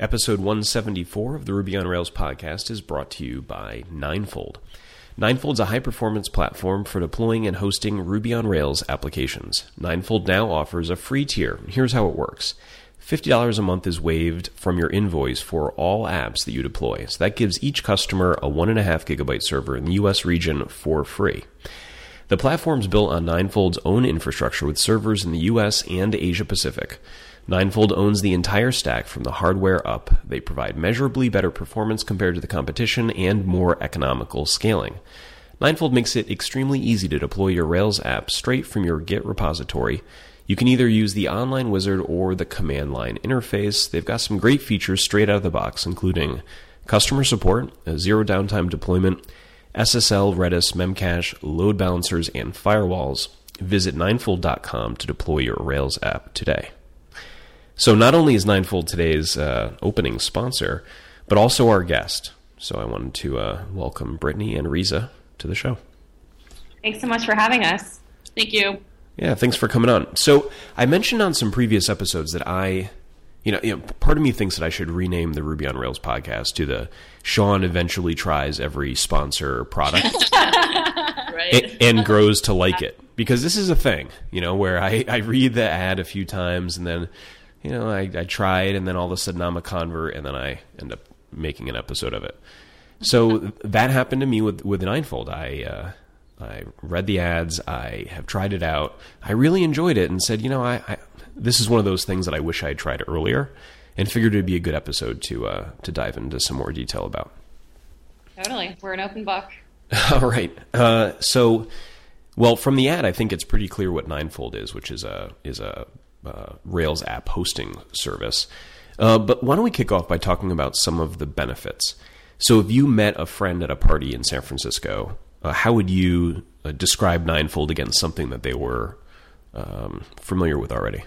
Episode 174 of the Ruby on Rails podcast is brought to you by Ninefold. Ninefold's a high performance platform for deploying and hosting Ruby on Rails applications. Ninefold now offers a free tier. Here's how it works. $50 a month is waived from your invoice for all apps that you deploy. So that gives each customer a 1.5 gigabyte server in the US region for free. The platform's built on Ninefold's own infrastructure with servers in the US and Asia Pacific. Ninefold owns the entire stack from the hardware up. They provide measurably better performance compared to the competition and more economical scaling. Ninefold makes it extremely easy to deploy your Rails app straight from your Git repository. You can either use the online wizard or the command line interface. They've got some great features straight out of the box, including customer support, zero downtime deployment, SSL, Redis, Memcache, load balancers, and firewalls. Visit ninefold.com to deploy your Rails app today. So not only is Ninefold today's uh, opening sponsor, but also our guest. So I wanted to uh, welcome Brittany and Risa to the show. Thanks so much for having us. Thank you. Yeah, thanks for coming on. So I mentioned on some previous episodes that I, you know, you know, part of me thinks that I should rename the Ruby on Rails podcast to the Sean eventually tries every sponsor product Right. and, and grows to like it because this is a thing, you know, where I, I read the ad a few times and then, you know, I, I it and then all of a sudden I'm a convert and then I end up making an episode of it. So that happened to me with with Ninefold. I uh, I read the ads. I have tried it out. I really enjoyed it and said, you know, I, I this is one of those things that I wish I had tried earlier, and figured it'd be a good episode to uh, to dive into some more detail about. Totally. We're an open book. All right. Uh, so, well, from the ad, I think it's pretty clear what Ninefold is, which is a is a uh, Rails app hosting service. Uh, but why don't we kick off by talking about some of the benefits? So, if you met a friend at a party in San Francisco, uh, how would you uh, describe Ninefold against something that they were um, familiar with already?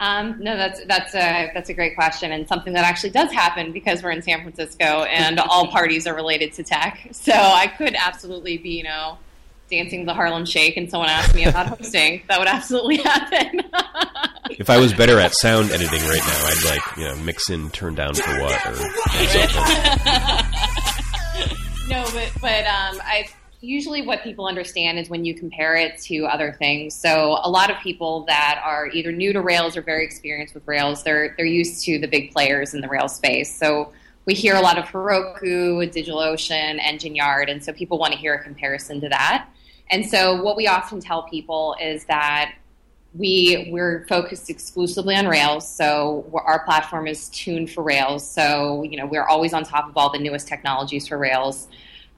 Um, no, that's that's a that's a great question and something that actually does happen because we're in San Francisco and all parties are related to tech. So I could absolutely be, you know, dancing the Harlem Shake and someone asked me about hosting. That would absolutely happen. If I was better at sound editing right now, I'd like you know mix in turn down for what or, something. no, but but um, I usually what people understand is when you compare it to other things. So a lot of people that are either new to Rails or very experienced with Rails, they're they're used to the big players in the Rails space. So we hear a lot of Heroku, DigitalOcean, Engine Yard, and so people want to hear a comparison to that. And so what we often tell people is that we we're focused exclusively on Rails, so our platform is tuned for Rails. So you know we're always on top of all the newest technologies for Rails.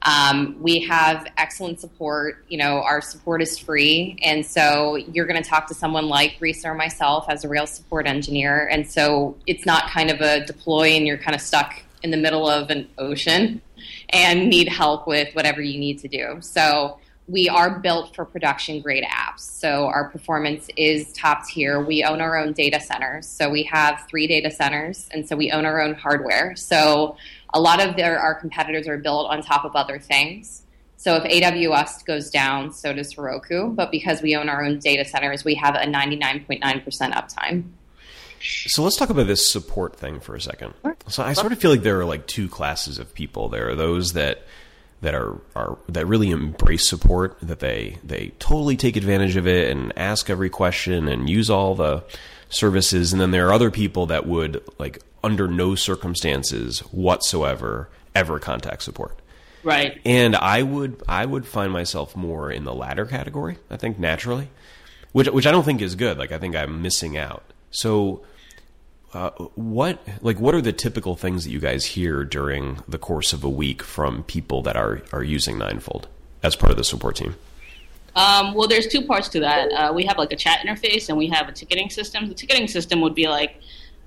Um, we have excellent support. You know, our support is free, and so you're going to talk to someone like Reese or myself as a Rails support engineer, and so it's not kind of a deploy and you're kind of stuck in the middle of an ocean and need help with whatever you need to do. So we are built for production grade apps. So our performance is top tier. We own our own data centers. So we have three data centers, and so we own our own hardware. So a lot of their, our competitors are built on top of other things. So if AWS goes down, so does Heroku. But because we own our own data centers, we have a 99.9% uptime. So let's talk about this support thing for a second. So I sort of feel like there are like two classes of people. There are those that that are, are that really embrace support, that they they totally take advantage of it and ask every question and use all the services, and then there are other people that would like under no circumstances whatsoever ever contact support. Right. And I would I would find myself more in the latter category. I think naturally, which which I don't think is good. Like I think I'm missing out. So, uh, what like what are the typical things that you guys hear during the course of a week from people that are are using Ninefold as part of the support team? Um, well, there's two parts to that. Uh, we have like a chat interface and we have a ticketing system. The ticketing system would be like,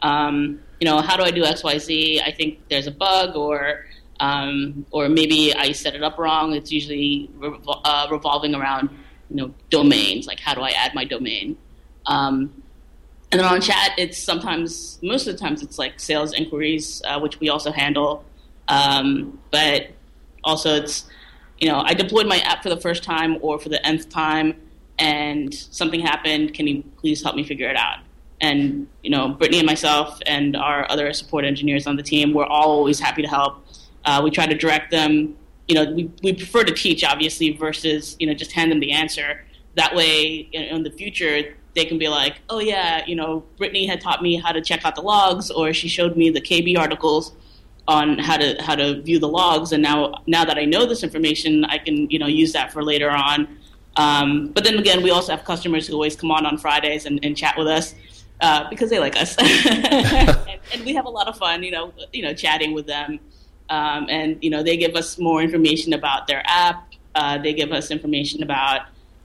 um, you know, how do I do X, Y, Z? I think there's a bug, or um, or maybe I set it up wrong. It's usually revol- uh, revolving around you know domains. Like how do I add my domain? Um, and then on chat, it's sometimes most of the times it's like sales inquiries, uh, which we also handle. Um, but also it's you know I deployed my app for the first time or for the nth time, and something happened. Can you please help me figure it out? and you know, Brittany and myself and our other support engineers on the team, we're always happy to help. Uh, we try to direct them. You know, we, we prefer to teach obviously versus you know just hand them the answer. That way, in, in the future, they can be like, oh yeah, you know, Brittany had taught me how to check out the logs, or she showed me the KB articles on how to how to view the logs, and now now that I know this information, I can you know use that for later on. Um, but then again, we also have customers who always come on on Fridays and, and chat with us uh, because they like us, and, and, we have a lot of fun, you know, you know, chatting with them, um, and you know, they give us more information about their app. Uh, they give us information about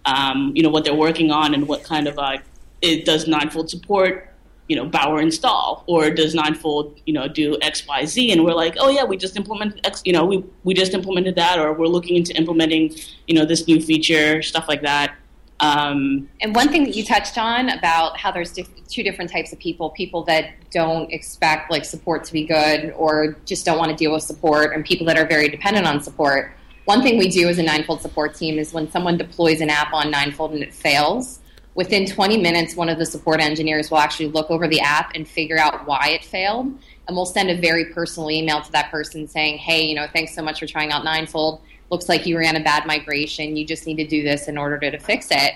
um, you know what they're working on and what kind of uh, it does Ninefold support you know Bower install or does Ninefold you know do X Y Z and we're like oh yeah we just implemented X you know we we just implemented that or we're looking into implementing you know this new feature stuff like that. Um, and one thing that you touched on about how there's diff- two different types of people: people that don't expect like support to be good or just don't want to deal with support, and people that are very dependent on support. One thing we do as a Ninefold support team is when someone deploys an app on Ninefold and it fails, within 20 minutes, one of the support engineers will actually look over the app and figure out why it failed. And we'll send a very personal email to that person saying, hey, you know, thanks so much for trying out Ninefold. Looks like you ran a bad migration. You just need to do this in order to, to fix it.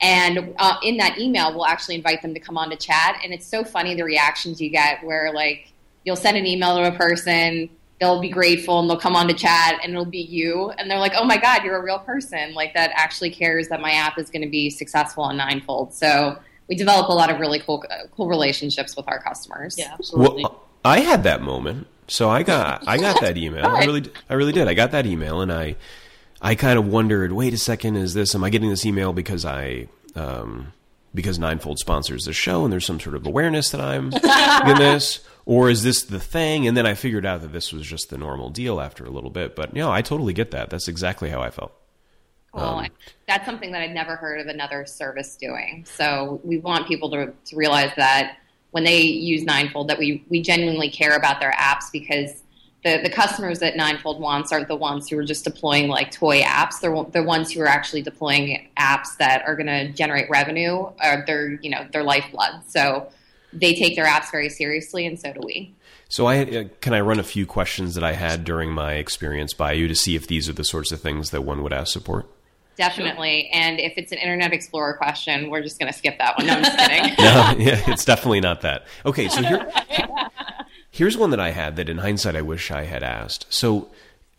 And uh, in that email, we'll actually invite them to come on to chat. And it's so funny the reactions you get where, like, you'll send an email to a person, they'll be grateful and they'll come on to chat and it'll be you. And they're like oh my god you're a real person. Like that actually cares that my app is going to be successful on ninefold. So we develop a lot of really cool cool relationships with our customers. Yeah absolutely. Well, i had that moment. So i got i got that email. I really i really did. I got that email and i i kind of wondered wait a second is this am i getting this email because i um because ninefold sponsors the show and there's some sort of awareness that i'm in this or is this the thing? And then I figured out that this was just the normal deal after a little bit. But no, I totally get that. That's exactly how I felt. Well, um, that's something that I'd never heard of another service doing. So we want people to, to realize that when they use Ninefold, that we, we genuinely care about their apps because the, the customers that Ninefold wants aren't the ones who are just deploying like toy apps. They're the ones who are actually deploying apps that are going to generate revenue. Or they're you know their lifeblood. So they take their apps very seriously, and so do we. So, I uh, can I run a few questions that I had during my experience by you to see if these are the sorts of things that one would ask support? Definitely. And if it's an Internet Explorer question, we're just going to skip that one. No, I'm just kidding. no, yeah, it's definitely not that. Okay, so here, here's one that I had that in hindsight I wish I had asked. So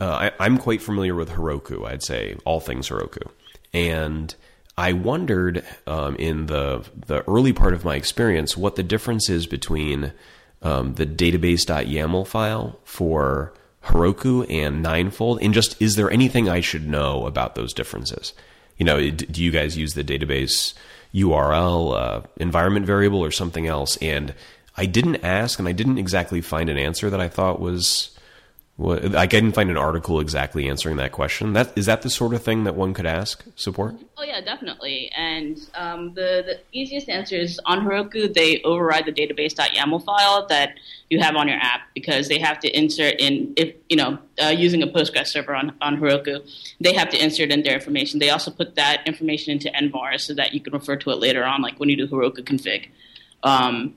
uh, I, I'm quite familiar with Heroku, I'd say, all things Heroku. And I wondered um, in the the early part of my experience what the difference is between um, the database.yaml file for Heroku and Ninefold, and just is there anything I should know about those differences? You know, do you guys use the database URL, uh, environment variable, or something else? And I didn't ask, and I didn't exactly find an answer that I thought was well, I didn't find an article exactly answering that question. That is that the sort of thing that one could ask support? Oh yeah, definitely. And um, the the easiest answer is on Heroku. They override the database.yaml file that you have on your app because they have to insert in if you know uh, using a Postgres server on on Heroku, they have to insert in their information. They also put that information into nvar so that you can refer to it later on, like when you do Heroku config. Um,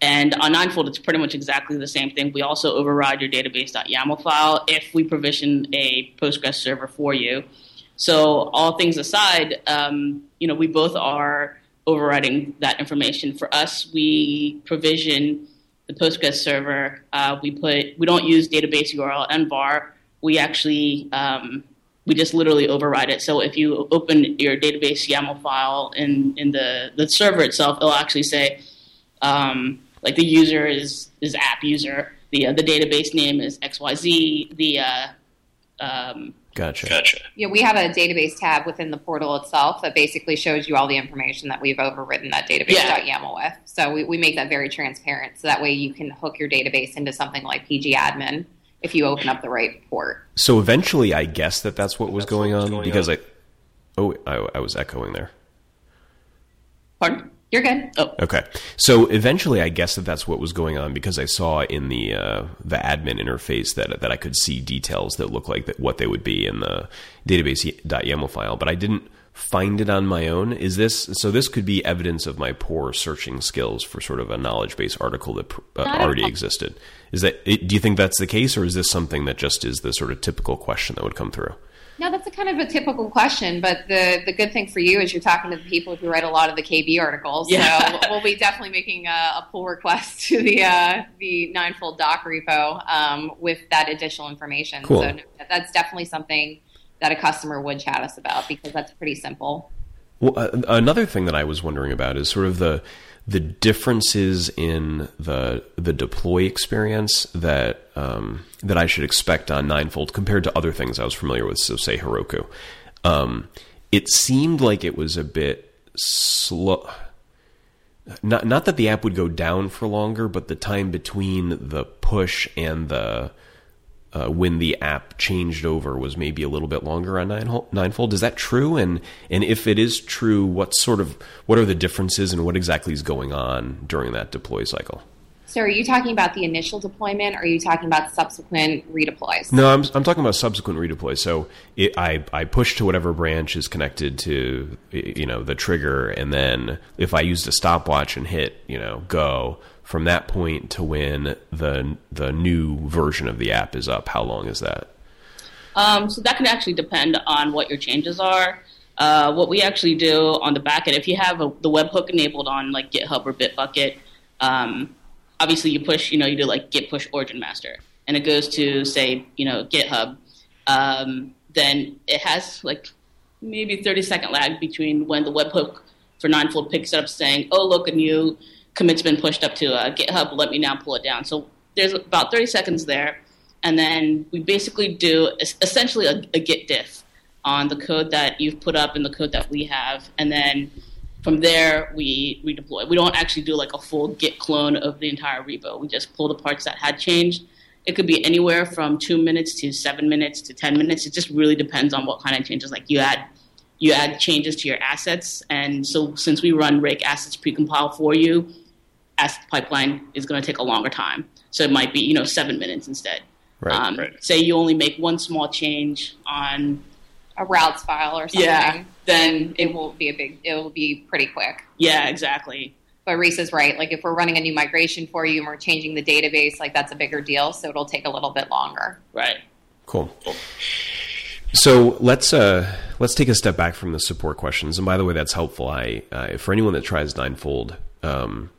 and on Ninefold, it's pretty much exactly the same thing. We also override your database.yaml file if we provision a Postgres server for you. So all things aside, um, you know, we both are overriding that information. For us, we provision the Postgres server. Uh, we put we don't use database URL nvar. We actually um, we just literally override it. So if you open your database YAML file in in the the server itself, it'll actually say. Um, like the user is is app user. The uh, the database name is XYZ. The uh, um, Gotcha. Gotcha. Yeah, we have a database tab within the portal itself that basically shows you all the information that we've overridden that database.yaml yeah. with. So we, we make that very transparent so that way you can hook your database into something like pgAdmin if you open up the right port. So eventually I guess that that's what was that's going on going because on. I oh I, I was echoing there. Pardon? You're good. Oh, okay. So eventually, I guess that that's what was going on because I saw in the uh, the admin interface that that I could see details that look like that what they would be in the database.yaml file, but I didn't find it on my own. Is this so? This could be evidence of my poor searching skills for sort of a knowledge base article that uh, already existed. Is that? Do you think that's the case, or is this something that just is the sort of typical question that would come through? No, that's a kind of a typical question, but the the good thing for you is you're talking to the people who write a lot of the KB articles. Yeah. So we'll be definitely making a, a pull request to the uh, the Ninefold doc repo um, with that additional information. Cool. So that's definitely something that a customer would chat us about because that's pretty simple. Well, uh, another thing that I was wondering about is sort of the the differences in the the deploy experience that um, that I should expect on Ninefold compared to other things I was familiar with, so say Heroku. Um, it seemed like it was a bit slow. Not not that the app would go down for longer, but the time between the push and the uh, when the app changed over was maybe a little bit longer on Nine, Ninefold. Is that true? And and if it is true, what sort of what are the differences and what exactly is going on during that deploy cycle? So, are you talking about the initial deployment, or are you talking about subsequent redeploys? No, I'm I'm talking about subsequent redeploys. So, it, I I push to whatever branch is connected to you know the trigger, and then if I used a stopwatch and hit you know go from that point to when the the new version of the app is up? How long is that? Um, so that can actually depend on what your changes are. Uh, what we actually do on the back end, if you have a, the webhook enabled on like GitHub or Bitbucket, um, obviously you push, you know, you do like git push origin master, and it goes to say, you know, GitHub. Um, then it has like maybe 30 second lag between when the webhook for Ninefold picks it up saying, oh, look, a new commit's been pushed up to uh, GitHub. Let me now pull it down. So there's about 30 seconds there, and then we basically do essentially a, a git diff on the code that you've put up and the code that we have, and then from there we redeploy. We don't actually do like a full git clone of the entire repo. We just pull the parts that had changed. It could be anywhere from two minutes to seven minutes to ten minutes. It just really depends on what kind of changes. Like you add you add changes to your assets, and so since we run rake assets precompile for you, asset pipeline is going to take a longer time. So it might be, you know, seven minutes instead. Right, um, right. Say you only make one small change on a routes file or something. Yeah, then it will be a big. It will be pretty quick. Yeah, exactly. But Reese is right. Like if we're running a new migration for you and we're changing the database, like that's a bigger deal. So it'll take a little bit longer. Right. Cool. So let's uh, let's take a step back from the support questions. And by the way, that's helpful. I uh, for anyone that tries Ninefold, um,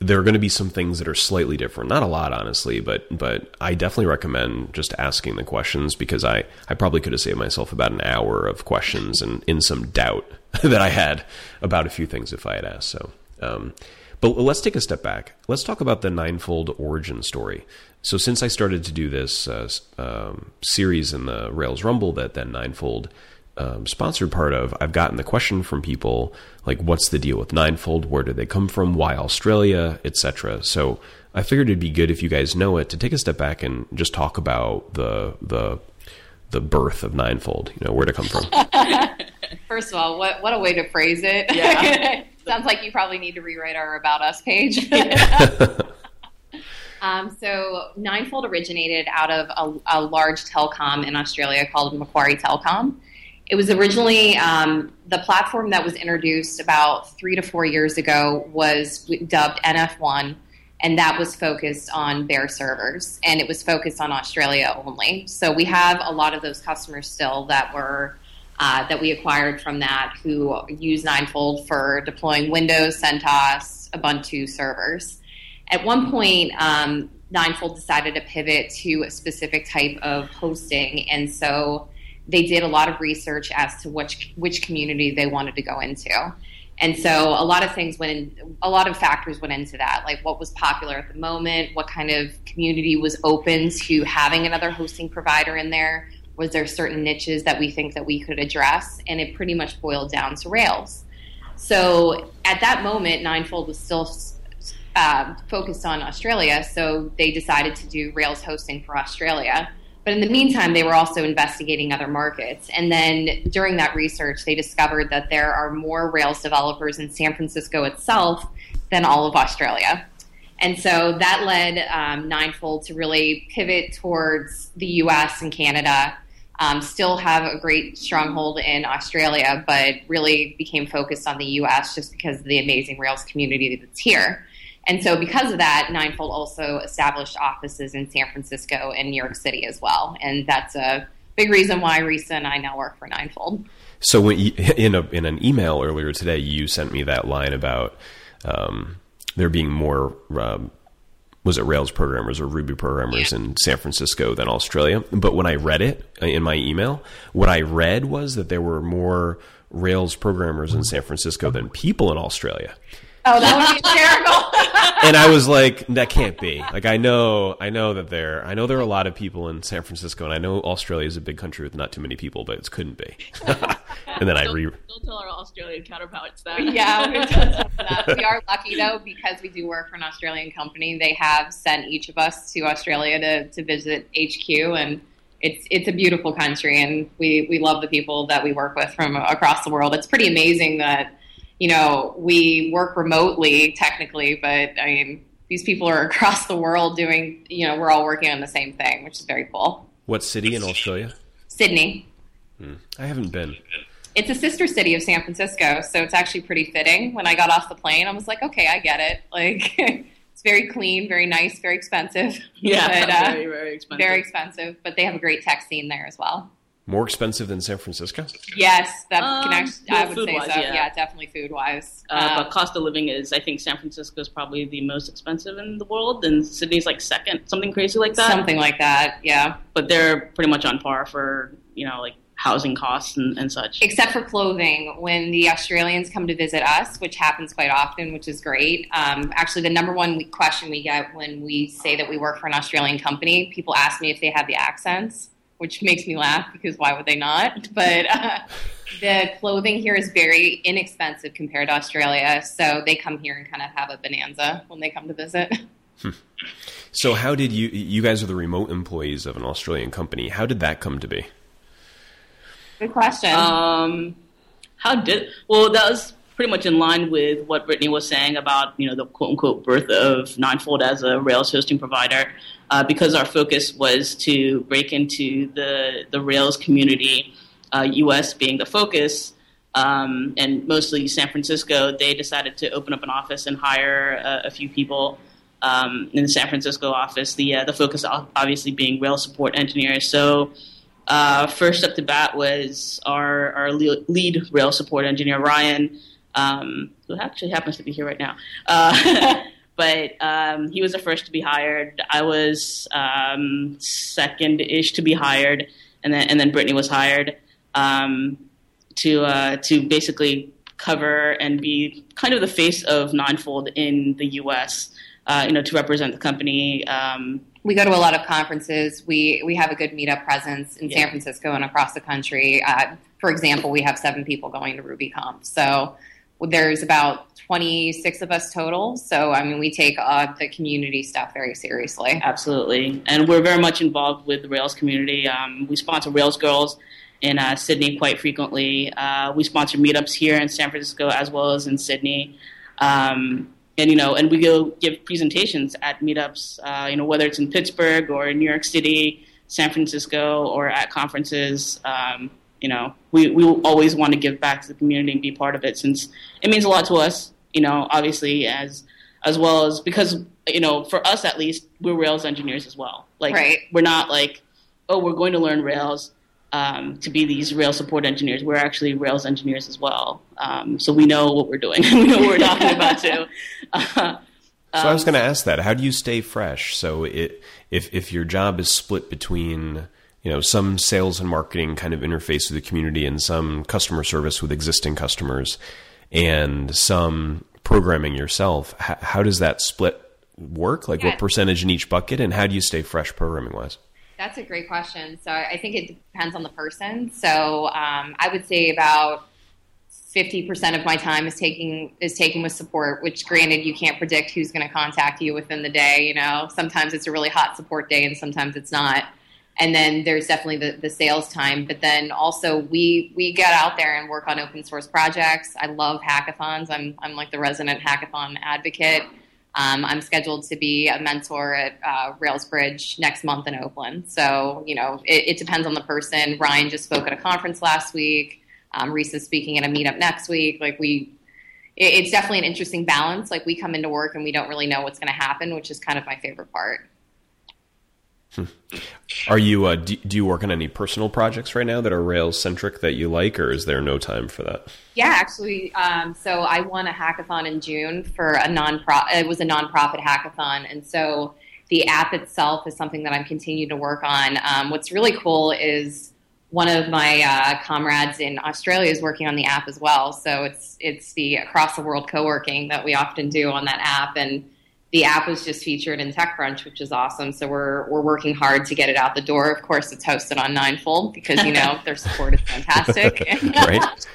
there are going to be some things that are slightly different. Not a lot, honestly, but but I definitely recommend just asking the questions because I I probably could have saved myself about an hour of questions and in some doubt that I had about a few things if I had asked. So, um, but let's take a step back. Let's talk about the Ninefold origin story. So, since I started to do this uh, um, series in the Rails Rumble that then Ninefold um, sponsored part of, I've gotten the question from people like, "What's the deal with Ninefold? Where did they come from? Why Australia, etc." So I figured it'd be good if you guys know it to take a step back and just talk about the the the birth of Ninefold. You know, where to come from. First of all, what what a way to phrase it. Yeah. Sounds like you probably need to rewrite our about us page. Um, so Ninefold originated out of a, a, large telecom in Australia called Macquarie Telecom. It was originally um, the platform that was introduced about three to four years ago was dubbed NF1, and that was focused on their servers, and it was focused on Australia only. So we have a lot of those customers still that were uh, that we acquired from that who use Ninefold for deploying Windows, CentOS, Ubuntu servers. At one point, um, Ninefold decided to pivot to a specific type of hosting, and so they did a lot of research as to which which community they wanted to go into. And so a lot of things went in, a lot of factors went into that, like what was popular at the moment, what kind of community was open to having another hosting provider in there, was there certain niches that we think that we could address, and it pretty much boiled down to Rails. So at that moment, Ninefold was still uh, focused on Australia, so they decided to do Rails hosting for Australia. But in the meantime, they were also investigating other markets. And then during that research, they discovered that there are more Rails developers in San Francisco itself than all of Australia. And so that led um, Ninefold to really pivot towards the US and Canada. Um, still have a great stronghold in Australia, but really became focused on the U.S. just because of the amazing Rails community that's here. And so, because of that, Ninefold also established offices in San Francisco and New York City as well. And that's a big reason why Risa and I now work for Ninefold. So, when you, in a in an email earlier today, you sent me that line about um, there being more. Um, was it Rails programmers or Ruby programmers yeah. in San Francisco than Australia? But when I read it in my email, what I read was that there were more Rails programmers in San Francisco than people in Australia. Oh, that would be hysterical. and I was like, that can't be. Like, I know, I know that there, I know there are a lot of people in San Francisco, and I know Australia is a big country with not too many people, but it couldn't be. and then I re. Don't tell our Australian counterparts that. Yeah, we, we are lucky though because we do work for an Australian company. They have sent each of us to Australia to to visit HQ and it's it's a beautiful country and we we love the people that we work with from across the world. It's pretty amazing that you know, we work remotely technically, but I mean, these people are across the world doing, you know, we're all working on the same thing, which is very cool. What city in Australia? Sydney. Hmm. I haven't been. It's a sister city of San Francisco, so it's actually pretty fitting. When I got off the plane, I was like, okay, I get it. Like, it's very clean, very nice, very expensive. Yeah, but, uh, very, very expensive. Very expensive, but they have a great tech scene there as well. More expensive than San Francisco? Yes, that um, can actually, well, I would say so. Yeah. yeah. definitely food wise. Uh, um, but cost of living is, I think, San Francisco is probably the most expensive in the world, and Sydney's like second, something crazy like that. Something like that, yeah. But they're pretty much on par for you know like housing costs and, and, such. Except for clothing, when the Australians come to visit us, which happens quite often, which is great. Um, actually, the number one question we get when we say that we work for an Australian company, people ask me if they have the accents which makes me laugh because why would they not? But uh, the clothing here is very inexpensive compared to Australia, so they come here and kind of have a bonanza when they come to visit. Hmm. So, how did you? You guys are the remote employees of an Australian company. How did that come to be? Good question. Um, how did? Well, that was pretty much in line with what Brittany was saying about you know the quote unquote birth of Ninefold as a Rails hosting provider uh, because our focus was to break into the, the Rails community, uh, US being the focus, um, and mostly San Francisco, they decided to open up an office and hire uh, a few people um, in the San Francisco office. The, uh, the focus obviously being Rails support engineers. So, uh, first up to bat was our, our lead Rails support engineer, Ryan, um, who actually happens to be here right now. But um, he was the first to be hired. I was um, second-ish to be hired, and then and then Brittany was hired um, to uh, to basically cover and be kind of the face of Ninefold in the U.S. Uh, you know, to represent the company. Um, we go to a lot of conferences. We we have a good meetup presence in yeah. San Francisco and across the country. Uh, for example, we have seven people going to RubyConf. So there's about 26 of us total. So, I mean, we take uh, the community stuff very seriously. Absolutely. And we're very much involved with the Rails community. Um, we sponsor Rails Girls in uh, Sydney quite frequently. Uh, we sponsor meetups here in San Francisco as well as in Sydney. Um, and, you know, and we go give presentations at meetups, uh, you know, whether it's in Pittsburgh or New York City, San Francisco, or at conferences. Um, you know, we, we always want to give back to the community and be part of it since it means a lot to us you know, obviously as as well as because you know, for us at least, we're Rails engineers as well. Like right. we're not like, oh, we're going to learn Rails um, to be these Rails support engineers. We're actually Rails engineers as well. Um, so we know what we're doing. we know what we're talking about too. Uh, so I was going to ask that. How do you stay fresh? So it, if if your job is split between you know some sales and marketing kind of interface with the community and some customer service with existing customers and some programming yourself, how, how does that split work? Like yeah. what percentage in each bucket, and how do you stay fresh programming wise? That's a great question. So I think it depends on the person. So um, I would say about fifty percent of my time is taking is taken with support. Which, granted, you can't predict who's going to contact you within the day. You know, sometimes it's a really hot support day, and sometimes it's not and then there's definitely the, the sales time but then also we we get out there and work on open source projects i love hackathons i'm, I'm like the resident hackathon advocate Um, I'm scheduled to be a mentor at uh, Rails Bridge next month in Oakland. So, you know, it, it, depends on the person. Ryan just spoke at a conference last week. Um, Reese is speaking at a meetup next week. Like, we, it, it's definitely an interesting balance. Like, we come into work and we don't really know what's going to happen, which is kind of my favorite part. Hmm. Are you uh, do, do, you work on any personal projects right now that are Rails centric that you like, or is there no time for that? Yeah, actually, um, so I won a hackathon in June for a non It was a nonprofit hackathon, and so the app itself is something that I'm continuing to work on. Um, what's really cool is one of my uh, comrades in Australia is working on the app as well. So it's it's the across the world co-working that we often do on that app, and the app was just featured in TechCrunch, which is awesome. So we're we're working hard to get it out the door. Of course, it's hosted on Ninefold because you know their support is fantastic. right.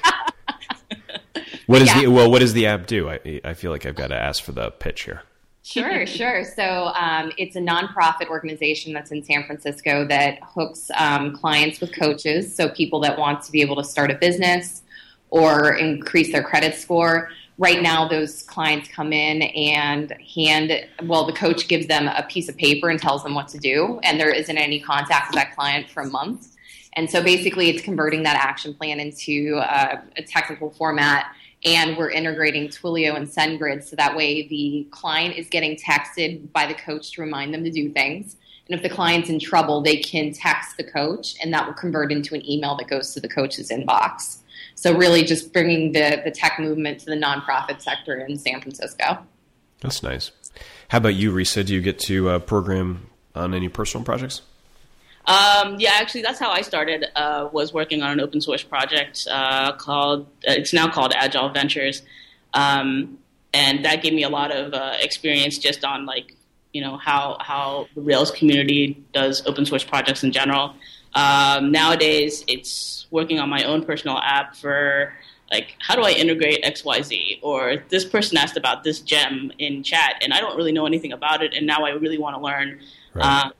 What is yeah. the well? What does the app do? I I feel like I've got to ask for the pitch here. Sure, sure. So um, it's a nonprofit organization that's in San Francisco that hooks um, clients with coaches. So people that want to be able to start a business or increase their credit score right now those clients come in and hand well the coach gives them a piece of paper and tells them what to do and there isn't any contact with that client for months and so basically it's converting that action plan into a, a technical format and we're integrating Twilio and SendGrid so that way the client is getting texted by the coach to remind them to do things. And if the client's in trouble, they can text the coach, and that will convert into an email that goes to the coach's inbox. So really, just bringing the the tech movement to the nonprofit sector in San Francisco. That's nice. How about you, Risa? Do you get to uh, program on any personal projects? Um, yeah, actually, that's how I started. Uh, was working on an open source project uh, called. It's now called Agile Ventures, um, and that gave me a lot of uh, experience just on like you know how how the Rails community does open source projects in general. Um, nowadays, it's working on my own personal app for like how do I integrate X Y Z or this person asked about this gem in chat and I don't really know anything about it and now I really want to learn. Right. Um,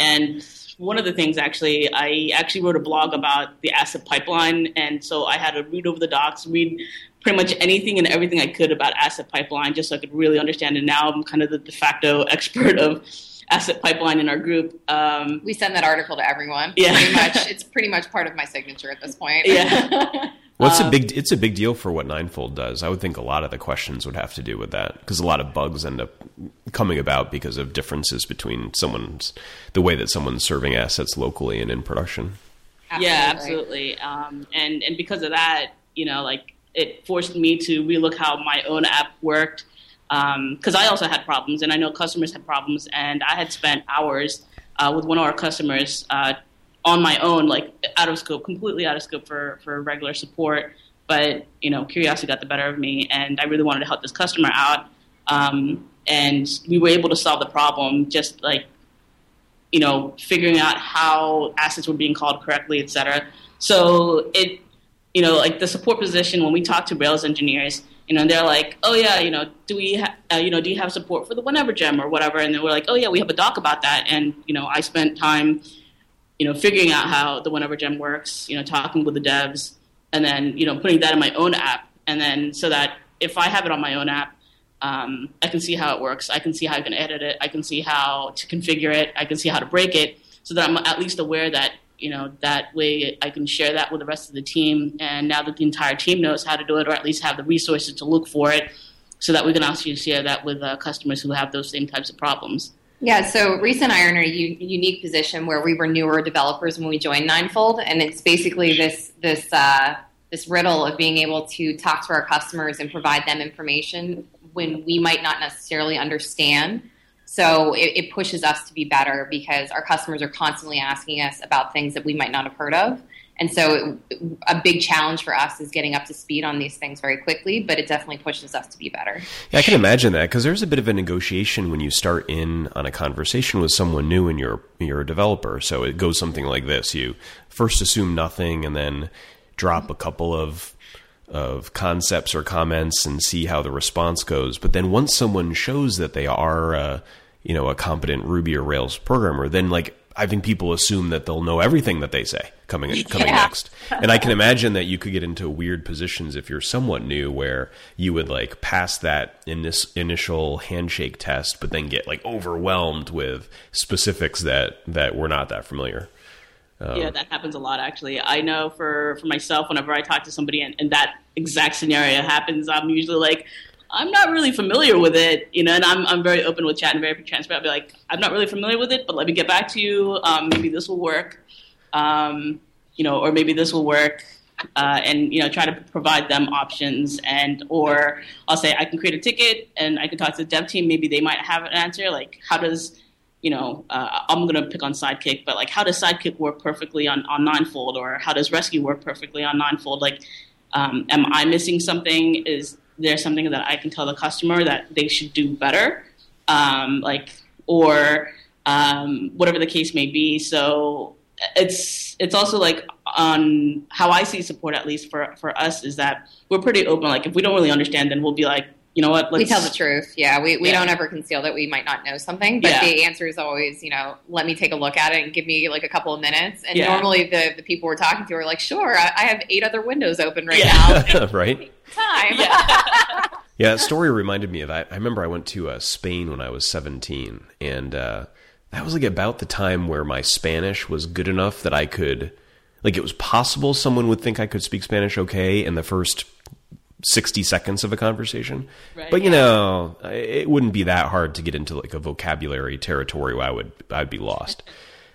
and one of the things actually, I actually wrote a blog about the asset pipeline, and so I had to read over the docs, read pretty much anything and everything I could about asset pipeline, just so I could really understand. And now I'm kind of the de facto expert of asset pipeline in our group. Um, we send that article to everyone. Yeah, pretty much. It's pretty much part of my signature at this point. Yeah. Well, it's a um, big it's a big deal for what Ninefold does. I would think a lot of the questions would have to do with that because a lot of bugs end up coming about because of differences between someone's the way that someone's serving assets locally and in production. Absolutely. Yeah, absolutely. Um, and and because of that, you know, like it forced me to relook how my own app worked because um, I also had problems, and I know customers had problems, and I had spent hours uh, with one of our customers uh, on my own, like out of scope, completely out of scope for for regular support. But you know, curiosity got the better of me, and I really wanted to help this customer out. Um, and we were able to solve the problem, just like you know, figuring out how assets were being called correctly, et cetera. So it, you know, like the support position when we talk to Rails engineers you know, they're like, oh yeah, you know, do we, ha- uh, you know, do you have support for the whenever gem or whatever? And then we're like, oh yeah, we have a doc about that. And you know, I spent time, you know, figuring out how the whenever gem works, you know, talking with the devs, and then you know, putting that in my own app, and then so that if I have it on my own app, um, I can see how it works. I can see how I can edit it. I can see how to configure it. I can see how to break it, so that I'm at least aware that you know that way I can share that with the rest of the team. And now that the entire team knows how to do it, or at least have the resources to look for it, so that we can also share that with uh, customers who have those same types of problems. Yeah, so Reese and I are a u- unique position where we were newer developers when we joined Ninefold, and it's basically this this uh, this riddle of being able to talk to our customers and provide them information when we might not necessarily understand so it, it, pushes us to be better because our customers are constantly asking us about things that we might not have heard of. And so it, a big challenge for us is getting up to speed on these things very quickly, but it definitely pushes us to be better. Yeah, I can imagine that because there's a bit of a negotiation when you start in on a conversation with someone new and you're you're a developer. So it goes something like this: you first assume nothing and then drop a couple of of concepts or comments and see how the response goes. But then once someone shows that they are, uh, you know, a competent Ruby or Rails programmer, then like I think people assume that they'll know everything that they say coming coming Yeah. next. And I can imagine that you could get into weird positions if you're somewhat new where you would like pass that in this initial handshake test but then get like overwhelmed with specifics that that were not that familiar. Yeah, that happens a lot actually. I know for, for myself, whenever I talk to somebody and, and that exact scenario happens, I'm usually like, I'm not really familiar with it, you know, and I'm, I'm very open with chat and very transparent. I'll be like, I'm not really familiar with it, but let me get back to you. Um, maybe this will work, um, you know, or maybe this will work. Uh, and you know, try to provide them options, and or I'll say I can create a ticket, and I can talk to the dev team. Maybe they might have an answer. Like, how does you know, uh, I'm going to pick on Sidekiq, but like, how does Sidekiq work perfectly on, on Ninefold, or how does Resque work perfectly on Ninefold? Like, um, am I missing something? Is there something that I can tell the customer that they should do better? Um, like, or um, whatever the case may be. So it's it's also like on how I see support, at least for for us, is that we're pretty open. Like, if we don't really understand, then we'll be like, you know what, we let's tell the truth. Yeah, we, we Yeah. don't ever conceal that we might not know something, but Yeah. the answer is always, you know, let me take a look at it and give me like a couple of minutes. And Yeah. normally the, the people we're talking to are like, sure, I, I have eight other windows open right Yeah. now. right? Time. Yeah, that story reminded me of I, I remember I went to uh, Spain when I was 17 and uh, that was like about the time where my Spanish was good enough that I could like it was possible someone would think I could speak Spanish okay in the first 60 seconds of a conversation. Right. but you know, it wouldn't be that hard to get into like a vocabulary territory where I would I'd be lost.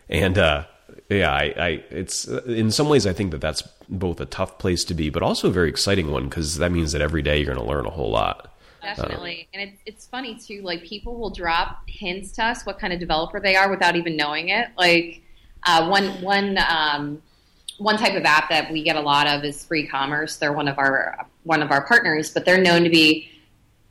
And uh yeah, I, I it's in some ways I think that that's both a tough place to be, but also a very exciting one because that means that every day you're going to learn a whole lot. Definitely. and it's, it's funny too, like people will drop hints to us what kind of developer they are without even knowing it. Like uh, one, one, um, one type of app that we get a lot of is Spree Commerce. They're one of our, one of our partners, but they're known to be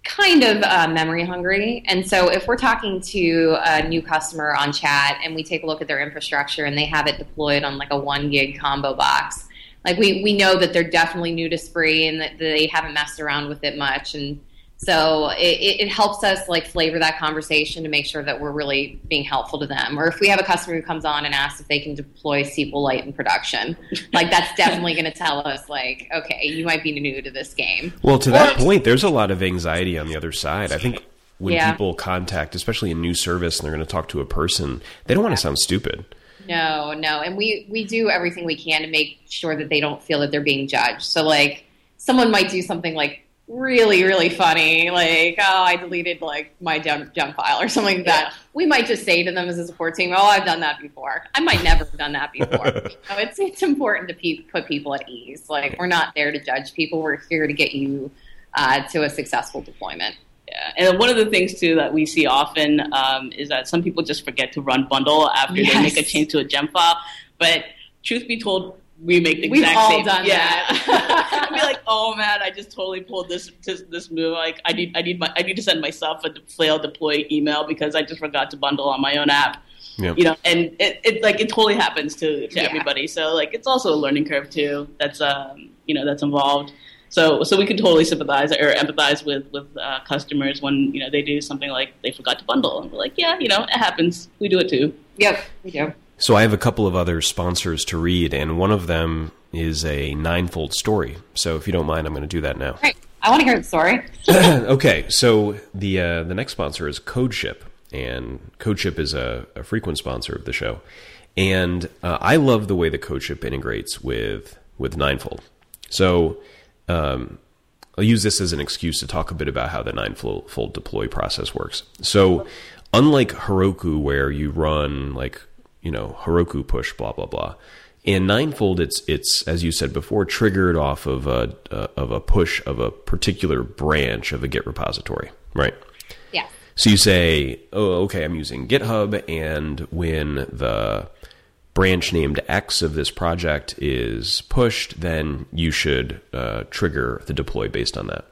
kind of uh, memory hungry. And so if we're talking to a new customer on chat and we take a look at their infrastructure and they have it deployed on like a one gig combo box, like we, we know that they're definitely new to Spree and that they haven't messed around with it much. And so it, it it helps us like flavor that conversation to make sure that we're really being helpful to them. Or if we have a customer who comes on and asks if they can deploy SQLite in production, like that's definitely going to tell us like, okay, you might be new to this game. Well, to that point, there's a lot of anxiety on the other side. I think when Yeah. people contact, especially a new service, and they're going to talk to a person, they don't want to sound stupid. No, no, and we we do everything we can to make sure that they don't feel that they're being judged. So like someone might do something like really really funny. Like oh i deleted like my jump jump file or something like that. Yeah. we might just say to them as a support team. Oh i've done that before. I might never have done that before. You know, it's it's important to pe- put people at ease. Like we're not there to judge people. We're here to get you uh, to a successful deployment. Yeah, and one of the things too that we see often um, is that some people just forget to run bundle after they make a change to a gem file. But truth be told, we make the We've exact all same. done yeah, that. I'd be like, oh man, I just totally pulled this this, this move. Like, I need I need my I need to send myself a failed deploy email because I just forgot to bundle on my own app. Yeah. You know, and it, it like it totally happens to, to Yeah. everybody. So like it's also a learning curve too. That's um you know that's involved. So so we can totally sympathize or empathize with with uh, customers when you know they do something like they forgot to bundle and we're like yeah you know it happens we do it too. yep we do So I have a couple of other sponsors to read, and one of them is a ninefold story. So if you don't mind, I'm going to do that now. Great. i want to hear the story okay, so the uh, the next sponsor is CodeShip, and CodeShip is a, a frequent sponsor of the show, and uh, I love the way that CodeShip integrates with with Ninefold. So um, I'll use this as an excuse to talk a bit about how the Ninefold deploy process works. So unlike Heroku, where you run like you know Heroku push blah blah blah. In Ninefold, it's it's as you said before, triggered off of a uh, of a push of a particular branch of a Git repository, right? yeah So you say, "Oh, okay, I'm using GitHub, and when the branch named X of this project is pushed, then you should uh, trigger the deploy based on that."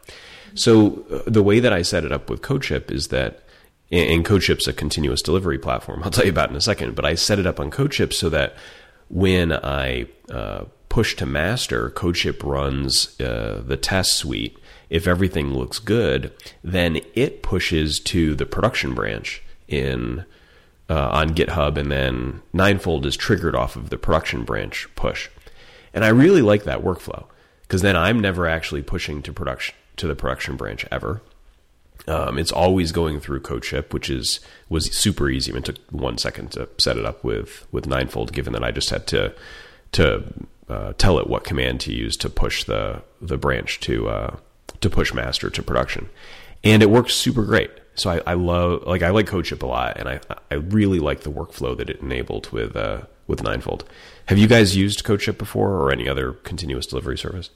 So uh, the way that I set it up with CodeShip is that, and CodeShip's a continuous delivery platform. I'll tell you about in a second, but I set it up on CodeShip so that when I uh, push to master, CodeShip runs uh, the test suite. If everything looks good, then it pushes to the production branch in uh, on GitHub, and then Ninefold is triggered off of the production branch push. And I really like that workflow because then I'm never actually pushing to production to the production branch ever. Um, it's always going through CodeShip, which is was super easy. I mean, It took one second to set it up with with Ninefold, given that I just had to to uh, tell it what command to use to push the the branch to uh, to push master to production, and it works super great. So I, I love like I like CodeShip a lot, and I I really like the workflow that it enabled with uh, with Ninefold. Have you guys used CodeShip before, or any other continuous delivery service?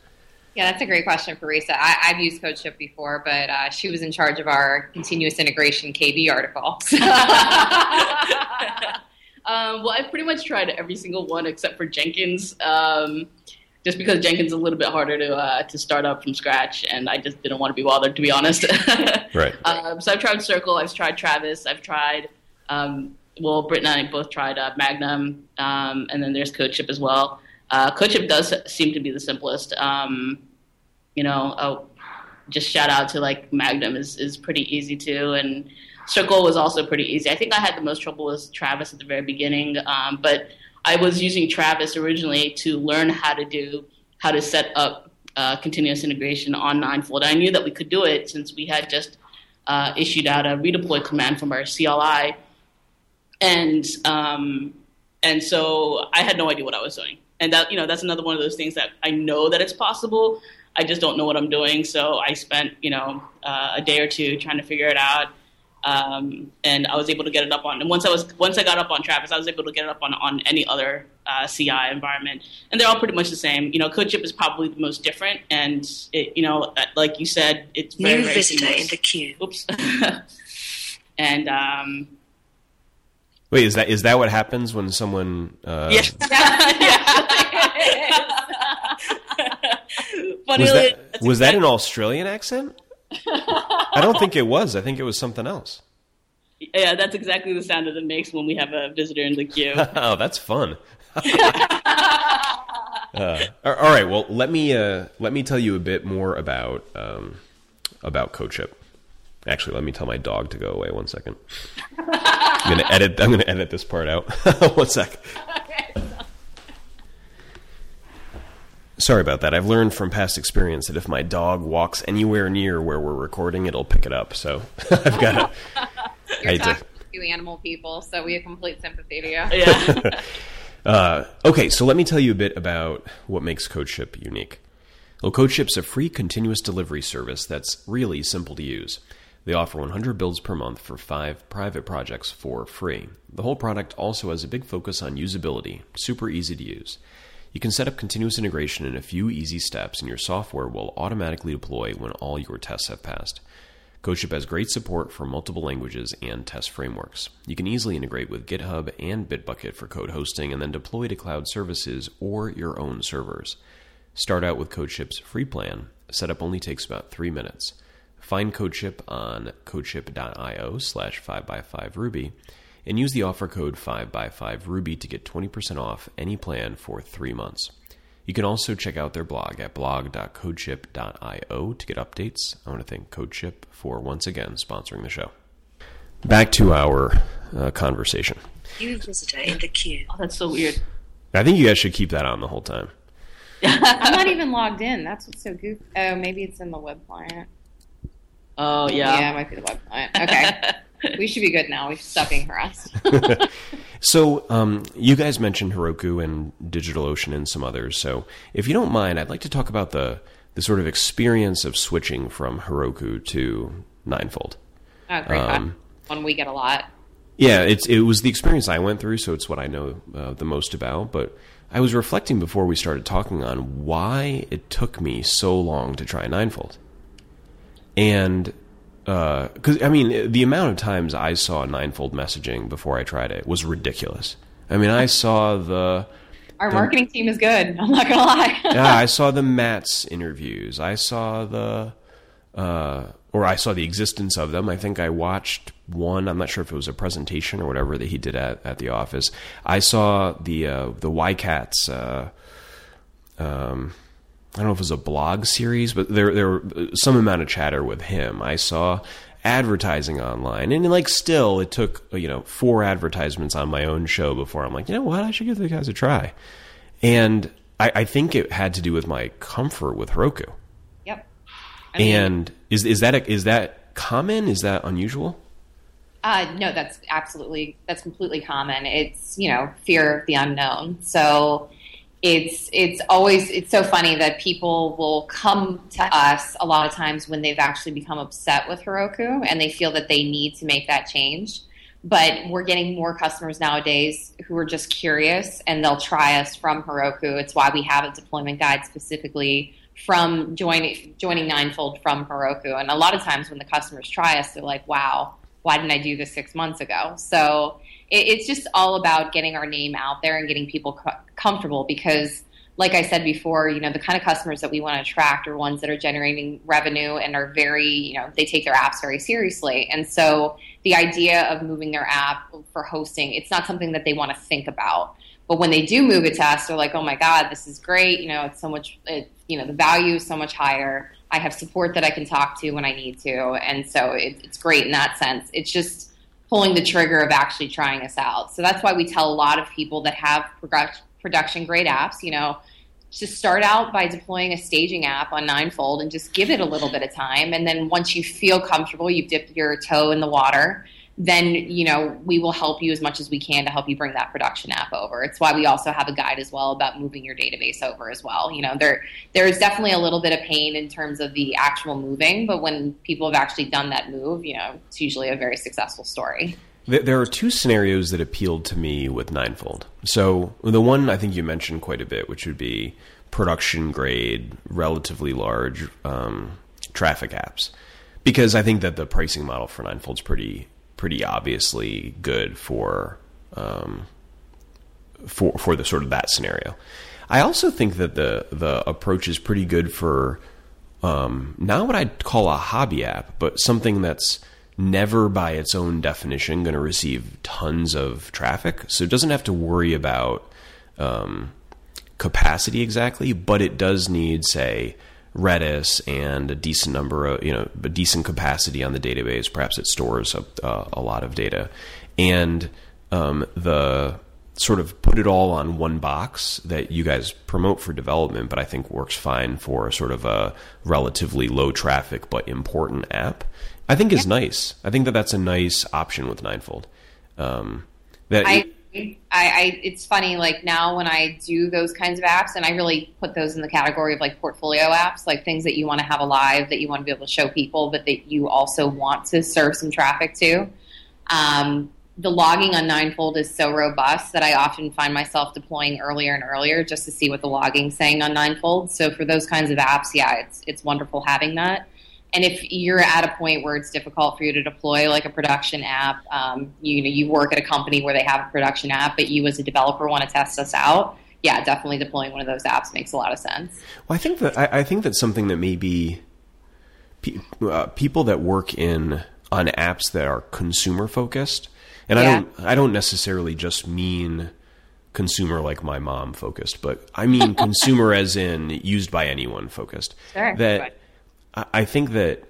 Yeah, that's a great question for Risa. I, have used CodeShip before, but uh, she was in charge of our continuous integration KB article. um, well, I've pretty much tried every single one except for Jenkins, um, just because Jenkins is a little bit harder to uh, to start up from scratch, and I just didn't want to be bothered, to be honest. right. Um, so I've tried Circle, I've tried Travis, I've tried. Um, well, Britt and I both tried uh, Magnum, um, and then there's CodeShip as well. Uh, CodeShip does seem to be the simplest. Um, you know, oh, just shout out to like Magnum is is pretty easy too, and Circle was also pretty easy. I think I had the most trouble with Travis at the very beginning, um, but I was using Travis originally to learn how to do how to set up uh, continuous integration on Ninefold. I knew that we could do it since we had just uh, issued out a redeploy command from our CLI, and um, and so I had no idea what I was doing and that you know that's another one of those things that I know that it's possible. I just don't know what I'm doing, so I spent you know uh, a day or two trying to figure it out, um, and I was able to get it up on. And once I was once I got up on Travis, I was able to get it up on on any other uh, CI environment, and they're all pretty much the same. You know, CodeShip is probably the most different, and it, you know, uh, like you said, it's very, new very visitor seamless. in the queue. Oops, and um, Wait, is that is that what happens when someone? Uh, yeah. Was that was that an Australian accent? I don't think it was. I think it was something else. Yeah, that's exactly the sound that it makes when we have a visitor in the queue. Oh, that's fun. Uh, all right. Well, let me uh, let me tell you a bit more about um, about CodeShip. Actually, let me tell my dog to go away. One second. I'm gonna edit. I'm gonna edit this part out. one sec. Sorry about that. I've learned from past experience that if my dog walks anywhere near where we're recording, it'll pick it up. So I've got to. You're hate to- talking to animal people, so we have complete sympathy to you. Yeah. Uh, okay, so let me tell you a bit about what makes CodeShip unique. Well, CodeShip's a free continuous delivery service that's really simple to use. They offer 100 builds per month for five private projects for free. The whole product also has a big focus on usability, super easy to use. You can set up continuous integration in a few easy steps, and your software will automatically deploy when all your tests have passed. CodeShip has great support for multiple languages and test frameworks. You can easily integrate with GitHub and Bitbucket for code hosting and then deploy to cloud services or your own servers. Start out with CodeShip's free plan. Setup only takes about three minutes. Find CodeShip on codeship.io slash 5x5ruby and use the offer code 5x5ruby to get 20% off any plan for three months. You can also check out their blog at blog.codeship.io to get updates. I want to thank CodeShip for once again sponsoring the show. Back to our uh, conversation. New visitor in the queue. oh, that's so weird. I think you guys should keep that on the whole time. I'm not even logged in. That's what's so goofy. Oh, maybe it's in the web client. Oh Yeah, yeah. it might be the web client. Okay. we should be good now. We should stop being harassed. So, um, you guys mentioned Heroku and DigitalOcean and some others. So, if you don't mind, I'd like to talk about the the sort of experience of switching from Heroku to Ninefold. Oh, great. Um, One we get a lot. Yeah, it's it was the experience I went through, so it's what I know uh, the most about. But I was reflecting before we started talking on why it took me so long to try Ninefold, and because I mean the amount of times I saw Ninefold messaging before I tried it was ridiculous. I mean, I saw the Our marketing team is good. I'm not gonna lie. yeah, I saw the Matt's interviews. I saw the, uh, or I saw the existence of them. I think I watched one. I'm not sure if it was a presentation or whatever that he did at, at the office. I saw the uh, the wycats. Uh, um, I don't know if it was a blog series, but there there were some amount of chatter with him. I saw advertising online, and like still, it took you know four advertisements on my own show before I'm like, you know what, I should give the guys a try. And I, I think it had to do with my comfort with Heroku. Yep. I mean- and is is that a, is that common? Is that unusual? Uh, no, that's absolutely that's completely common. It's you know fear of the unknown. So it's it's always it's so funny that people will come to us a lot of times when they've actually become upset with Heroku and they feel that they need to make that change. But we're getting more customers nowadays who are just curious and they'll try us from Heroku. It's why we have a deployment guide specifically from joining joining Ninefold from Heroku. And a lot of times when the customers try us, they're like, "Wow, why didn't I do this six months ago?" So it, it's just all about getting our name out there and getting people co- comfortable because. Like I said before, you know, the kind of customers that we want to attract are ones that are generating revenue and are very, you know, they take their apps very seriously. And so the idea of moving their app for hosting, it's not something that they want to think about. But when they do move it to us, they're like, "Oh my God, this is great! You know, it's so much. It, you know, the value is so much higher. I have support that I can talk to when I need to, and so it, it's great in that sense. It's just pulling the trigger of actually trying us out. So that's why we tell a lot of people that have production grade apps, you know, to start out by deploying a staging app on Ninefold and just give it a little bit of time, and then once you feel comfortable, you've dipped your toe in the water then you know we will help you as much as we can to help you bring that production app over. It's why we also have a guide as well about moving your database over as well. You know, there there is definitely a little bit of pain in terms of the actual moving, but when people have actually done that move, you know, it's usually a very successful story. There are two scenarios that appealed to me with Ninefold. So the one I think you mentioned quite a bit, which would be production grade, relatively large um, traffic apps, because I think that the pricing model for Ninefold is pretty pretty obviously good for um, for for the sort of that scenario. I also think that the the approach is pretty good for um, not what I'd call a hobby app, but something that's never by its own definition going to receive tons of traffic. So it doesn't have to worry about um, capacity exactly, but it does need, say, Redis and a decent number of, you know, a decent capacity on the database. Perhaps it stores a, uh, a lot of data. And um, the sort of put it all on one box that you guys promote for development, but I think works fine for sort of a relatively low traffic but important app. I think is nice. I think that that's a nice option with Ninefold. Um, that I, I, I, it's funny. Like now, when I do those kinds of apps, and I really put those in the category of like portfolio apps, like things that you want to have alive, that you want to be able to show people, but that you also want to serve some traffic to. Um, the logging on Ninefold is so robust that I often find myself deploying earlier and earlier just to see what the logging's saying on Ninefold. So for those kinds of apps, yeah, it's it's wonderful having that. And if you're at a point where it's difficult for you to deploy like a production app, um, you know, you work at a company where they have a production app, but you as a developer want to test us out, yeah, definitely deploying one of those apps makes a lot of sense. Well, I think that I, I think that's something that maybe pe- uh, people that work in on apps that are consumer focused, and I don't I don't necessarily just mean consumer like my mom focused, but I mean consumer as in used by anyone focused. Sure. That Right. I, think that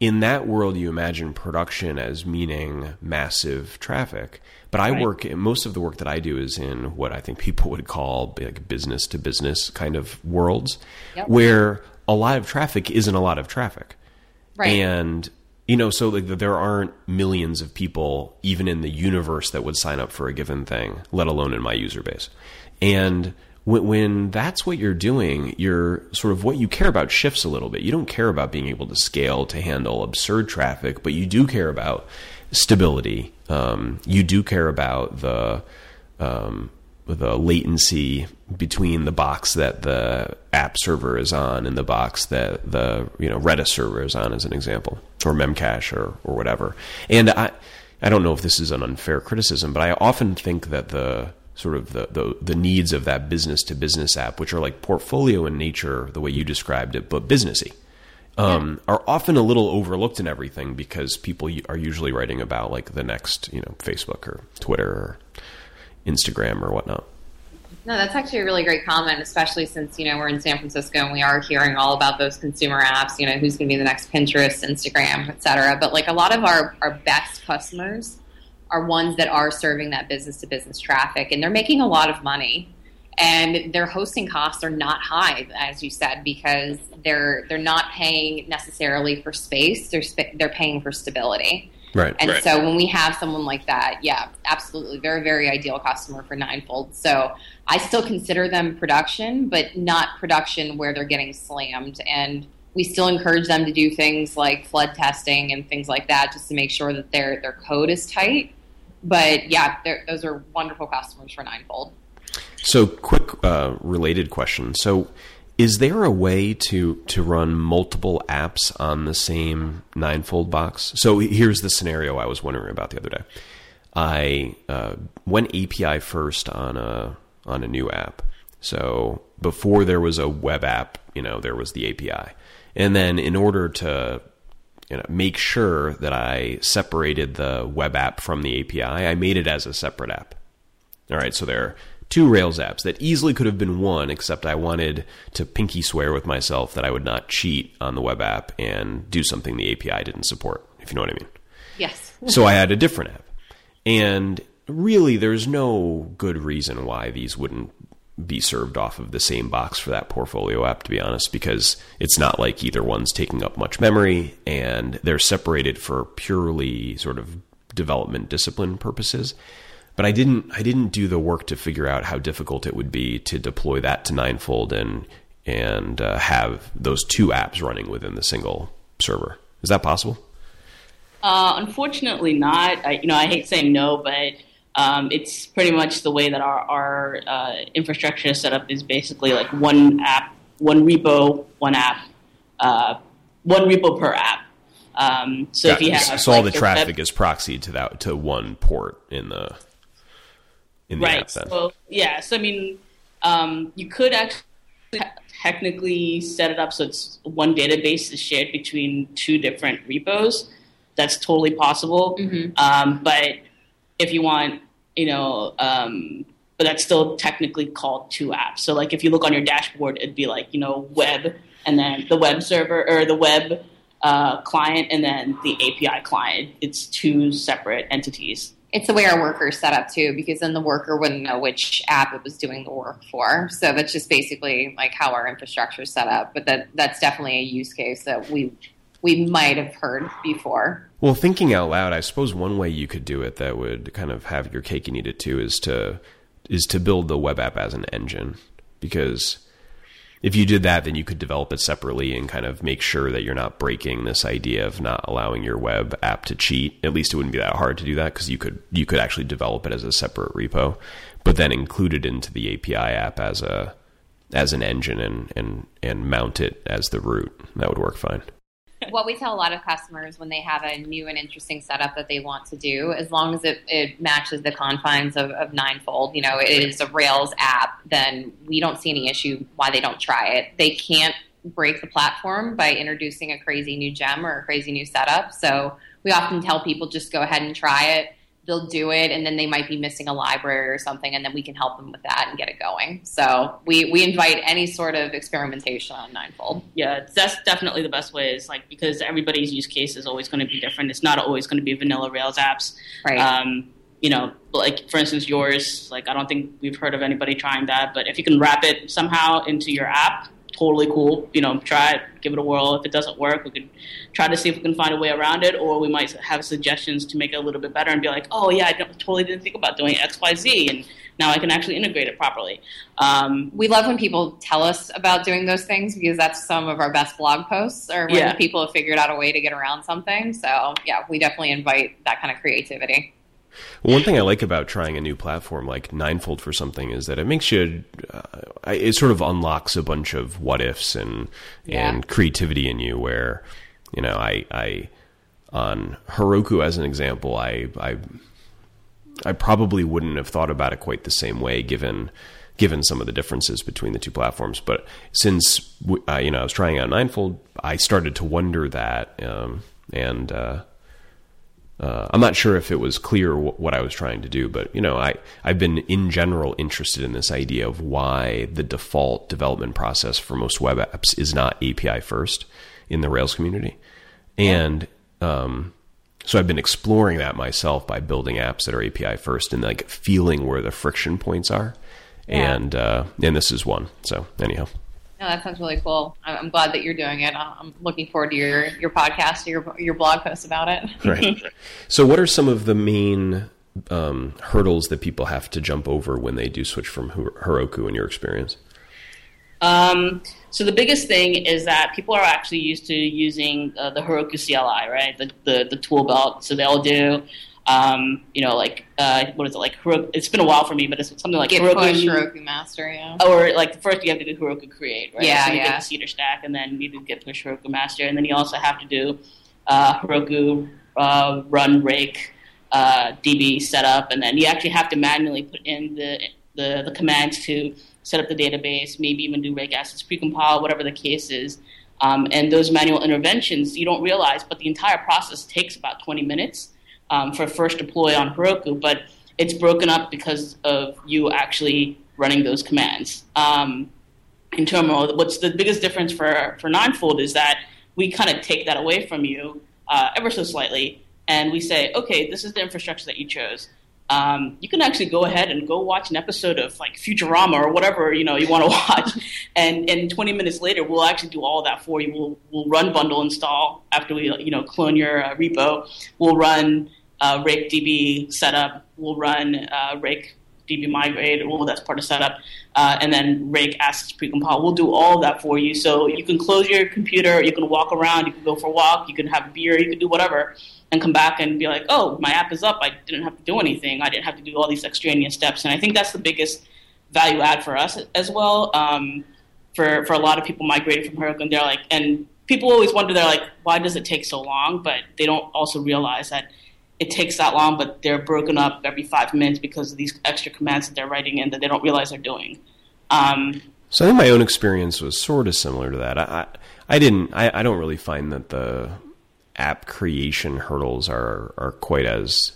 in that world you imagine production as meaning massive traffic but i Right. work most of the work that i do is in what i think people would call like business to business kind of worlds Yep. where a lot of traffic isn't a lot of traffic Right. and you know so like there aren't millions of people even in the universe that would sign up for a given thing let alone in my user base and when, that's what you're doing you're sort of what you care about shifts a little bit you don't care about being able to scale to handle absurd traffic but you do care about stability um, you do care about the um, the latency between the box that the app server is on and the box that the you know Redis server is on, as an example, or Memcache or or whatever. And I I don't know if this is an unfair criticism, but I often think that the sort of the, the the needs of that business to business app, which are like portfolio in nature, the way you described it, but businessy, um, are often a little overlooked in everything because people are usually writing about like the next you know Facebook or Twitter or Instagram or whatnot. No, that's actually a really great comment, especially since, you know, we're in San Francisco and we are hearing all about those consumer apps, you know, who's going to be the next Pinterest, Instagram, et cetera. But like a lot of our, our best customers are ones that are serving that business to business traffic and they're making a lot of money. And their hosting costs are not high, as you said, because they're they're not paying necessarily for space. They're sp- they're paying for stability. Right. And right. so when we have someone like that, yeah, absolutely, very very ideal customer for Ninefold. So I still consider them production, but not production where they're getting slammed. And we still encourage them to do things like flood testing and things like that, just to make sure that their their code is tight. But yeah, those are wonderful customers for Ninefold. So, quick uh, related question. So, is there a way to to run multiple apps on the same Ninefold box? So, here's the scenario I was wondering about the other day. I uh, went API first on a on a new app. So before there was a web app, you know, there was the API, and then in order to you know, make sure that I separated the web app from the API, I made it as a separate app. All right, so there are two Rails apps that easily could have been one, except I wanted to pinky swear with myself that I would not cheat on the web app and do something the API didn't support, if you know what I mean. Yes. so I had a different app. And really, there's no good reason why these wouldn't be served off of the same box for that portfolio app, to be honest, because it's not like either one's taking up much memory and they're separated for purely sort of development discipline purposes. But I didn't I didn't do the work to figure out how difficult it would be to deploy that to Ninefold and and uh, have those two apps running within the single server. Is that possible? Uh, unfortunately, not. I, you know, I hate saying no, but um, it's pretty much the way that our, our uh, infrastructure is set up is basically like one app, one repo, one app, uh, one repo per app. Um, so if you have so like, all the traffic web- is proxied to that to one port in the in the right. app. Then. So yeah, so I mean, um, you could actually technically set it up so it's one database is shared between two different repos. That's totally possible. Mm-hmm. Um, but if you want, you know, um, but that's still technically called two apps. So like if you look on your dashboard, it'd be like you know web and then the web server or the web uh, client and then the API client. It's two separate entities. It's the way our workers set up too, because then the worker wouldn't know which app it was doing the work for. So that's just basically like how our infrastructure is set up. But that that's definitely a use case that we we might have heard before. Well, thinking out loud, I suppose one way you could do it that would kind of have your cake and eat it too is to is to build the web app as an engine because if you did that, then you could develop it separately and kind of make sure that you're not breaking this idea of not allowing your web app to cheat. At least it wouldn't be that hard to do that because you could you could actually develop it as a separate repo, but then include it into the API app as a as an engine and and and mount it as the root. That would work fine what we tell a lot of customers when they have a new and interesting setup that they want to do, as long as it, it matches the confines of, of Ninefold, you know, it is a Rails app, then we don't see any issue why they don't try it. They can't break the platform by introducing a crazy new gem or a crazy new setup. So we often tell people just go ahead and try it they'll do it and then they might be missing a library or something and then we can help them with that and get it going. So we, we invite any sort of experimentation on ninefold yeah that's definitely the best way is like because everybody's use case is always going to be different. It's not always going to be vanilla rails apps. Right. Um, you know like for instance yours like i don't think we've heard of anybody trying that but if you can wrap it somehow into your app totally cool. You know, try it, give it a whirl. If it doesn't work, we could try to see if we can find a way around it, or we might have suggestions to make it a little bit better and be like, oh yeah, I totally didn't think about doing X, Y, Z, and now I can actually integrate it properly. Um, we love when people tell us about doing those things because that's some of our best blog posts, or when yeah. people have figured out a way to get around something. So yeah, we definitely invite that kind of creativity. Well, one thing I like about trying a new platform like Ninefold for something is that it makes you, uh, it sort of unlocks a bunch of what ifs and yeah. and creativity in you. Where, you know, I I on Heroku as an example, I I I probably wouldn't have thought about it quite the same way given given some of the differences between the two platforms. But since uh, you know I was trying out Ninefold, I started to wonder that, um, and uh, uh, I'm not sure if it was clear w- what I was trying to do, but you know, I I've been in general interested in this idea of why the default development process for most web apps is not API first in the Rails community, and um, so I've been exploring that myself by building apps that are API first and like feeling where the friction points are, Yeah. and uh, and this is one. So anyhow. No, that sounds really cool. I'm glad that you're doing it. I'm looking forward to your your podcast, your your blog post about it. Right. so, what are some of the main um, hurdles that people have to jump over when they do switch from Heroku in your experience? Um, so the biggest thing is that people are actually used to using uh, the Heroku CLI, right? The, the the tool belt. So they'll do, um, you know, like uh, what is it like? Heroku, it's been a while for me, but it's something like Get Heroku, push Heroku Master, yeah. or like first you have to do Heroku Create, right? Yeah, so you yeah. get the Cedar Stack, and then you do git push Heroku Master, and then you also have to do uh, Heroku uh, Run Rake uh, DB setup, and then you actually have to manually put in the the, the commands to set up the database, maybe even do rake assets precompile, whatever the case is. Um, and those manual interventions you don't realize, but the entire process takes about 20 minutes um, for first deploy on Heroku, but it's broken up because of you actually running those commands. Um, in terminal, what's the biggest difference for, for Ninefold is that we kind of take that away from you uh, ever so slightly, and we say, okay, this is the infrastructure that you chose. Um, you can actually go ahead and go watch an episode of like Futurama or whatever you know you want to watch, and and 20 minutes later we'll actually do all that for you. We'll we'll run bundle install after we you know clone your uh, repo. We'll run uh, rake DB setup. We'll run uh, rake DB migrate. Well, that's part of setup, uh, and then rake assets precompile. We'll do all of that for you. So you can close your computer. You can walk around. You can go for a walk. You can have a beer. You can do whatever and come back and be like, oh, my app is up. I didn't have to do anything. I didn't have to do all these extraneous steps. And I think that's the biggest value add for us as well. Um, for for a lot of people migrating from Heroku, and they're like, and people always wonder, they're like, why does it take so long? But they don't also realize that it takes that long, but they're broken up every five minutes because of these extra commands that they're writing in that they don't realize they're doing. Um, So I think my own experience was sort of similar to that. I I, didn't. I, I don't really find that the app creation hurdles are are quite as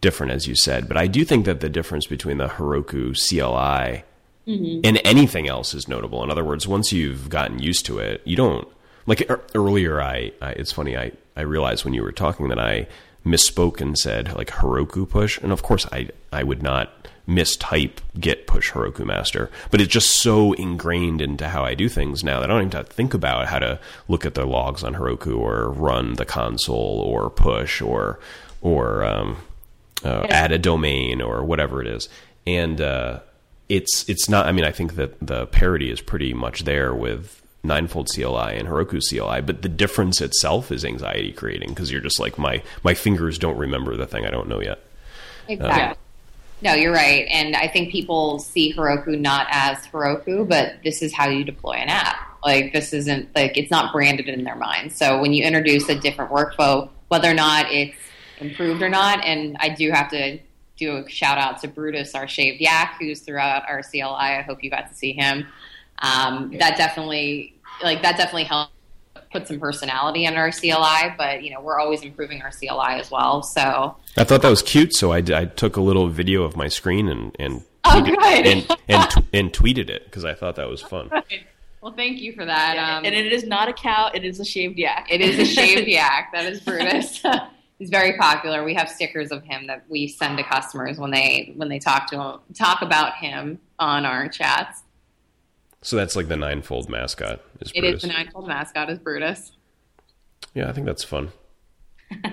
different as you said. But I do think that the difference between the Heroku CLI and anything else is notable. In other words, once you've gotten used to it, you don't like earlier. I, I it's funny. I I realized when you were talking that I misspoke and said like Heroku push, and of course I I would not mistype git push Heroku master, but it's just so ingrained into how I do things now that I don't even have to think about how to look at the logs on Heroku or run the console or push or or um, uh, add a domain or whatever it is, and uh, it's it's not. I mean, I think that the parity is pretty much there with Ninefold CLI and Heroku CLI, but the difference itself is anxiety creating because you're just like my my fingers don't remember the thing I don't know yet. Exactly. No, you're right. And I think people see Heroku not as Heroku, but this is how you deploy an app. Like this isn't like it's not branded in their mind. So when you introduce a different workflow, whether or not it's improved or not, and I do have to do a shout out to Brutus, our shaved yak, who's throughout our CLI. I hope you got to see him. Um, That definitely, like that definitely helped put some personality in our CLI. But you know, we're always improving our CLI as well. So I thought that was cute, so I, I took a little video of my screen and and Oh, tweeted- good. and and, t- and tweeted it because I thought that was fun. Well, thank you for that. Um, and it is not a cow; it is a shaved yak. It is a shaved yak. That is Brutus. He's very popular. We have stickers of him that we send to customers when they when they talk to him, talk about him on our chats. So that's like the ninefold mascot. Is It Brutus. is the ninefold mascot is Brutus. Yeah, I think that's fun.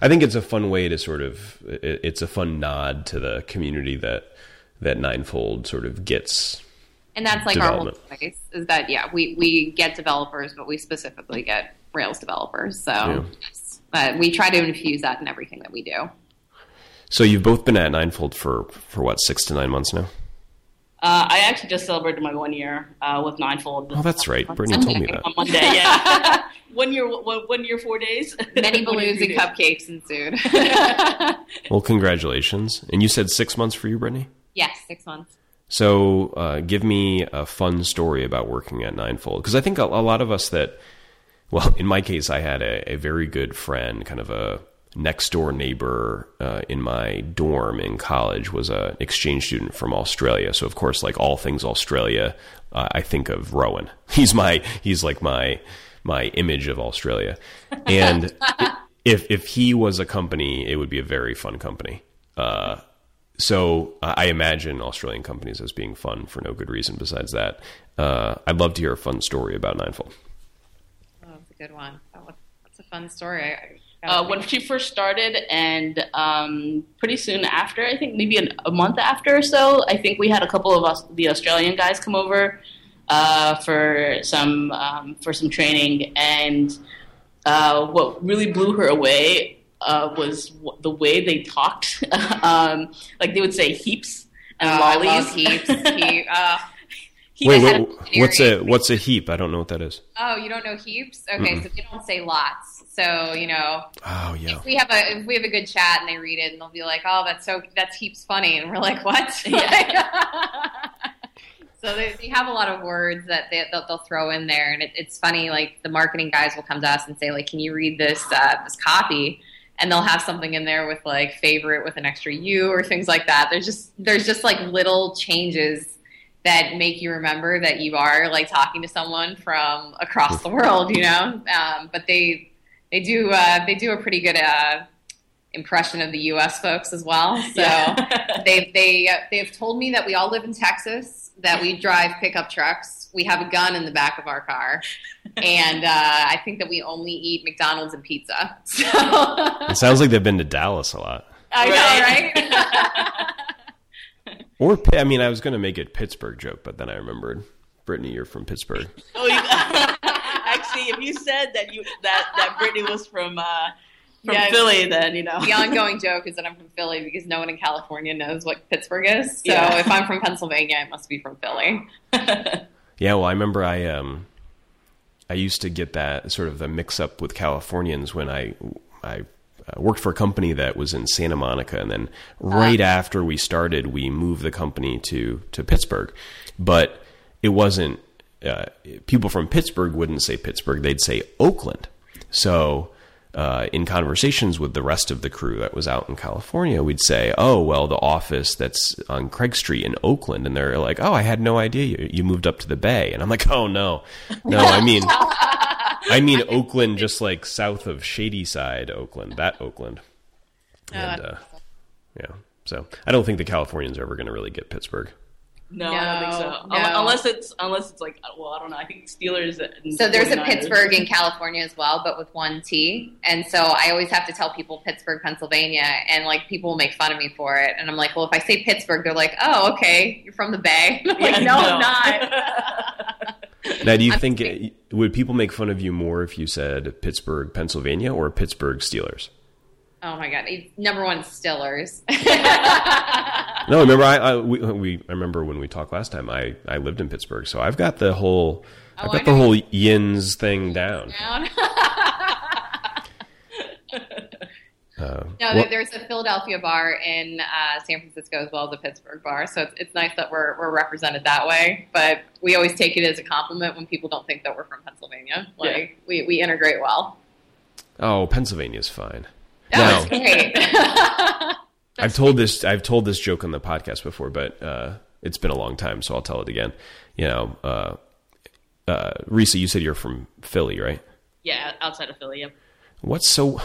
I think it's a fun way to sort of it, it's a fun nod to the community that that ninefold sort of gets. And that's like our whole place is that yeah we we get developers, but we specifically get Rails developers. So Yeah. yes. uh, we try to infuse that in everything that we do. So you've both been at ninefold for for what six to nine months now. Uh, I actually just celebrated my one year uh, with Ninefold. Oh, that's right. Brittany told me that. on Monday. Yeah, one year, one, one year, four days. Many balloons and days. cupcakes ensued. Well, congratulations. And you said six months for you, Brittany. yes, six months. So, uh, give me a fun story about working at Ninefold because I think a, a lot of us that, well, in my case, I had a, a very good friend, kind of a next door neighbor uh, in my dorm in college was an exchange student from Australia. So of course, like all things Australia, uh, I think of Rowan. He's my he's like my my image of Australia. And if if he was a company, it would be a very fun company. Uh, so I imagine Australian companies as being fun for no good reason besides that. Uh, I'd love to hear a fun story about Ninefold. Oh, that's a good one. That's a fun story. I, uh, when she first started, and um, pretty soon after, I think maybe an, a month after or so, I think we had a couple of us, the Australian guys come over uh, for some um, for some training, and uh, what really blew her away uh, was w- the way they talked. um, like they would say heaps and oh, lollies. Heaps. He, uh, Wait, wait, what's a what's a heap? I don't know what that is. Oh, you don't know heaps? Okay, so they don't say lots. So you know, Oh yeah. if we have a if we have a good chat and they read it and they'll be like, "Oh, that's so that's heaps funny," and we're like, "What?" so they, they have a lot of words that they, they'll, they'll throw in there, and it, it's funny. Like the marketing guys will come to us and say, "Like, can you read this uh, this copy?" And they'll have something in there with like favorite with an extra U or things like that. There's just there's just like little changes that make you remember that you are like talking to someone from across the world, you know. Um, but they they do uh, they do a pretty good uh, impression of the U.S. folks as well. So Yeah. they they uh, they've told me that we all live in Texas, that we drive pickup trucks, we have a gun in the back of our car, and uh, I think that we only eat McDonald's and pizza. So It sounds like they've been to Dallas a lot. I know, right? Or I mean, I was going to make it Pittsburgh joke, but then I remembered Brittany, you're from Pittsburgh. Oh, you, actually, if you said that you that that Brittany was from uh, from Yeah. Philly, then you know. the ongoing joke is that I'm from Philly because no one in California knows what Pittsburgh is. So Yeah. if I'm from Pennsylvania, I must be from Philly. Yeah, well, I remember I um, I used to get that sort of the mix up with Californians when I I uh, worked for a company that was in Santa Monica, and then right after we started, we moved the company to to Pittsburgh, but it wasn't. Uh, people from Pittsburgh wouldn't say Pittsburgh; they'd say Oakland. So. Uh, in conversations with the rest of the crew that was out in California, we'd say, "Oh, well, the office that's on Craig Street in Oakland," and they're like, "Oh, I had no idea you, you moved up to the Bay," and I'm like, "Oh no, no, I mean, I mean Oakland, just like south of Shadyside, Oakland, that Oakland." And uh, yeah, so I don't think the Californians are ever going to really get Pittsburgh. No, I don't think so. No, Unless it's unless it's like well, I don't know. I think Steelers. And So there's a 49ers. Pittsburgh in California as well, but with one T. And so I always have to tell people Pittsburgh, Pennsylvania, and like people will make fun of me for it. And I'm like, well, if I say Pittsburgh, they're like, oh, okay, you're from the Bay. I'm like, Yeah, no, I'm not. Now, do you I'm think kidding. would people make fun of you more if you said Pittsburgh, Pennsylvania, or Pittsburgh Steelers? Oh my god, number one Stillers. No, remember I, I we, we I remember when we talked last time. I, I lived in Pittsburgh, so I've got the whole I've Oh, got I the whole Yins thing down. Down. Uh, No, well- there's a Philadelphia bar in uh, San Francisco as well as a Pittsburgh bar, so it's, it's nice that we're, we're represented that way. But we always take it as a compliment when people don't think that we're from Pennsylvania. Like we, we integrate well. oh, Pennsylvania's fine. That No. great. I've told this I've told this joke on the podcast before, but uh, it's been a long time, so I'll tell it again. You know, uh, uh, Risa, you said you're from Philly, right? yeah, outside of Philly. What's so?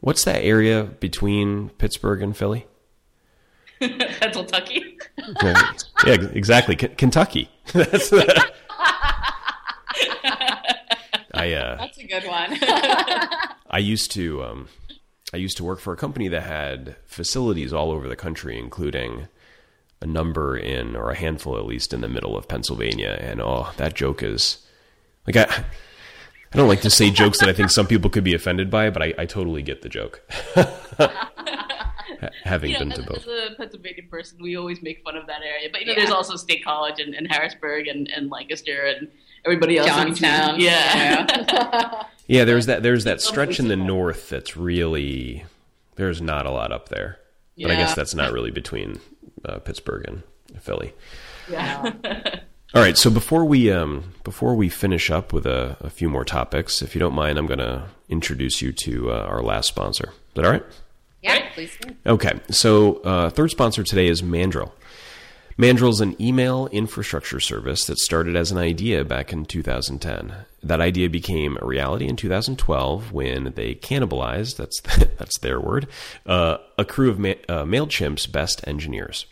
What's that area between Pittsburgh and Philly? Pennsylvania. Yeah, yeah, exactly. K- Kentucky. That's I uh, That's a good one. I used to um, I used to work for a company that had facilities all over the country, including a number in or a handful at least in the middle of Pennsylvania. And oh, that joke is like I I don't like to say jokes that I think some people could be offended by, but I, I totally get the joke. Having You know, been as, to both. as a Pennsylvania person, we always make fun of that area. But you know, Yeah. there's also State College and, and Harrisburg and, and Lancaster and everybody else. in between. Johnstown. Yeah. Yeah. Yeah, there's that there's that stretch in the north that's really there's not a lot up there. But I guess that's not really between uh, Pittsburgh and Philly. yeah. All right, so before we um, before we finish up with a, a few more topics, if you don't mind, I'm going to introduce you to uh, our last sponsor. Is that all right? Yeah, please. Okay, so uh, third sponsor today is Mandrill. Mandrill is an email infrastructure service that started as an idea back in 2010. That idea became a reality in 2012 when they cannibalized, that's, that's their word, uh, a crew of Ma- uh, MailChimp's best engineers.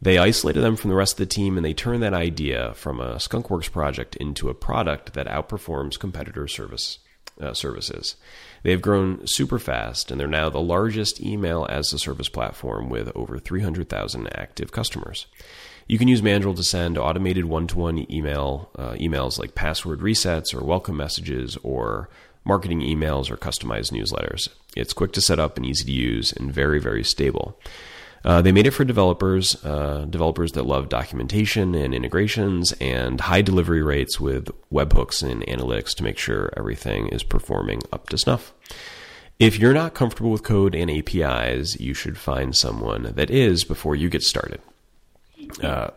They isolated them from the rest of the team and they turned that idea from a Skunkworks project into a product that outperforms competitor service uh, services. They have grown super fast and they're now the largest email as a service platform with over 300,000 active customers. You can use Mandrill to send automated one-to-one email uh, emails like password resets or welcome messages or marketing emails or customized newsletters. It's quick to set up and easy to use and very very stable. Uh, they made it for developers, uh, developers that love documentation and integrations, and high delivery rates with webhooks and analytics to make sure everything is performing up to snuff. If you're not comfortable with code and APIs, you should find someone that is before you get started. Uh,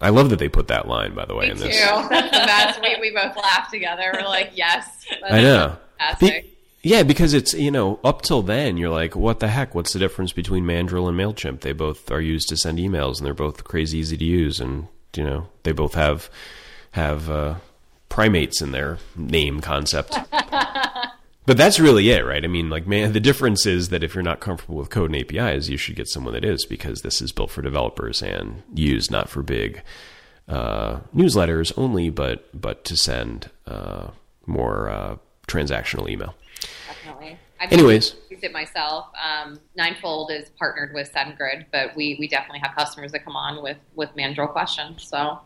I love that they put that line, by the way, Me in too. this. That's the best. We, we both laughed together. We're like, yes. I know. Be- yeah, because it's you know up till then you're like, what the heck? What's the difference between Mandrill and Mailchimp? They both are used to send emails, and they're both crazy easy to use, and you know they both have have uh, primates in their name concept. but that's really it, right? I mean, like, man, the difference is that if you're not comfortable with code and APIs, you should get someone that is, because this is built for developers and used not for big uh, newsletters only, but but to send uh, more uh, transactional email. I've Anyways. used it myself. Um, Ninefold is partnered with SendGrid, but we, we definitely have customers that come on with, with Mandrill questions. So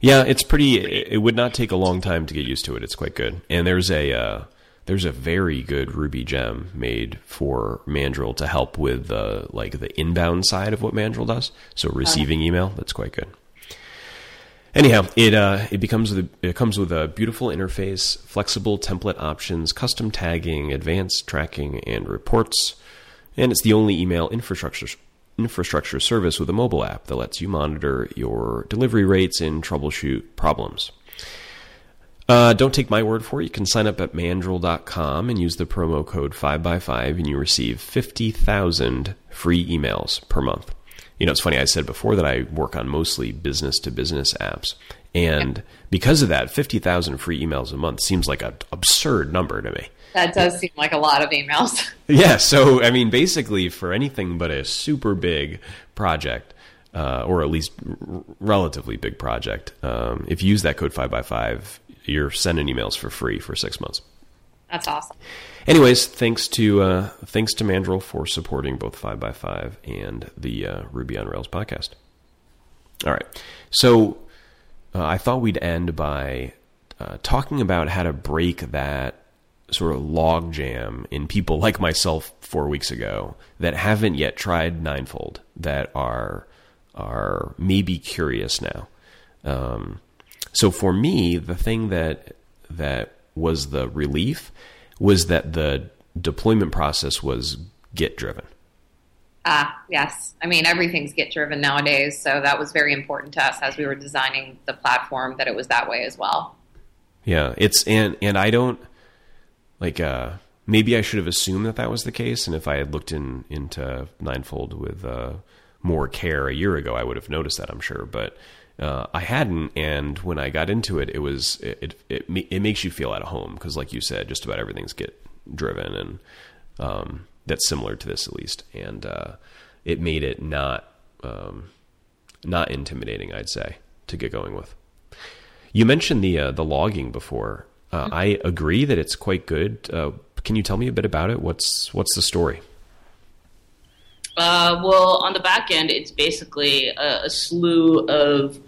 Yeah, it's pretty. It it would not take a long time to get used to it. It's quite good. And there's a uh, there's a very good Ruby gem made for Mandrill to help with the like the inbound side of what Mandrill does. So receiving email, that's quite good. Anyhow, it uh, it becomes it comes with a beautiful interface, flexible template options, custom tagging, advanced tracking, and reports. And it's the only email infrastructure infrastructure service with a mobile app that lets you monitor your delivery rates and troubleshoot problems. Uh, don't take my word for it. You can sign up at mandrill.com and use the promo code 5x5 and you receive 50,000 free emails per month. You know, it's funny, I said before that I work on mostly business to business apps. And because of that, 50,000 free emails a month seems like an absurd number to me. that does seem like a lot of emails. Yeah, so I mean, basically, for anything but a super big project, uh, or at least r- relatively big project, um, if you use that code five by five, you're sending emails for free for six months. That's awesome. Anyways, thanks to uh, thanks to Mandrill for supporting both five by five and the uh, Ruby on Rails podcast. All right, so uh, I thought we'd end by uh, talking about how to break that sort of log jam in people like myself four weeks ago that haven't yet tried Ninefold that are are maybe curious now. Um, so for me, the thing that that was the relief was that the deployment process was Git driven. Ah, yes. I mean, everything's Git driven nowadays, so that was very important to us as we were designing the platform that it was that way as well. Yeah, it's and and I don't like uh maybe I should have assumed that that was the case and if I had looked in into Ninefold with uh more care a year ago I would have noticed that I'm sure but uh, I hadn't, and when I got into it, it was it it, it, it makes you feel at home because, like you said, just about everything's Git driven, and um, that's similar to this at least, and uh, it made it not um, not intimidating, I'd say, to get going with. You mentioned the uh, the logging before. Uh, I agree that it's quite good. Uh, can you tell me a bit about it? What's what's the story? Uh, well, on the back end, it's basically a, a slew of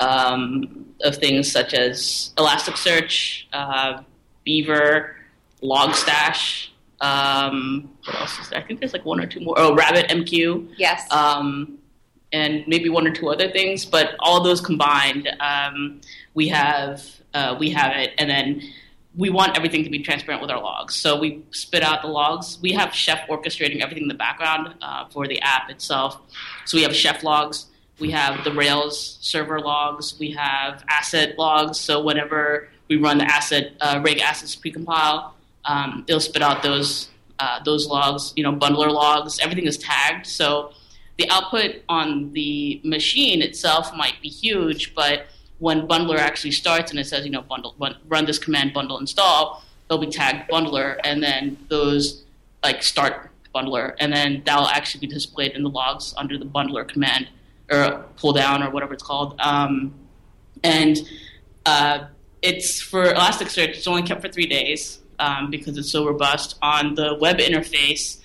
um, of things such as Elasticsearch, uh, Beaver, Logstash. Um, what else is there? I think there's like one or two more. Oh, RabbitMQ. Yes. Um, and maybe one or two other things, but all those combined, um, we have uh, we have it, and then we want everything to be transparent with our logs. So we spit out the logs. We have Chef orchestrating everything in the background uh, for the app itself. So we have Chef logs. We have the Rails server logs. We have asset logs. So whenever we run the asset uh, rake assets precompile, um, it'll spit out those uh, those logs, you know, bundler logs, everything is tagged. So the output on the machine itself might be huge, but when bundler actually starts and it says, you know, bundle run this command bundle install, they'll be tagged bundler, and then those like start bundler, and then that'll actually be displayed in the logs under the bundler command or pull down or whatever it's called. Um, and uh, it's for Elasticsearch. It's only kept for three days um, because it's so robust. On the web interface,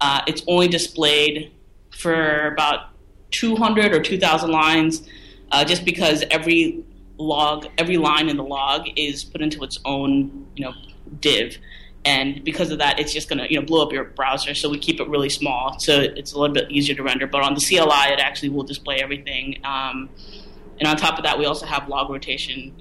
uh, it's only displayed for about 200 or 2,000 lines, uh, just because every log, every line in the log is put into its own, you know, div and because of that, it's just going to you know blow up your browser. So we keep it really small, so it's a little bit easier to render. But on the CLI, it actually will display everything. Um, and on top of that, we also have log rotation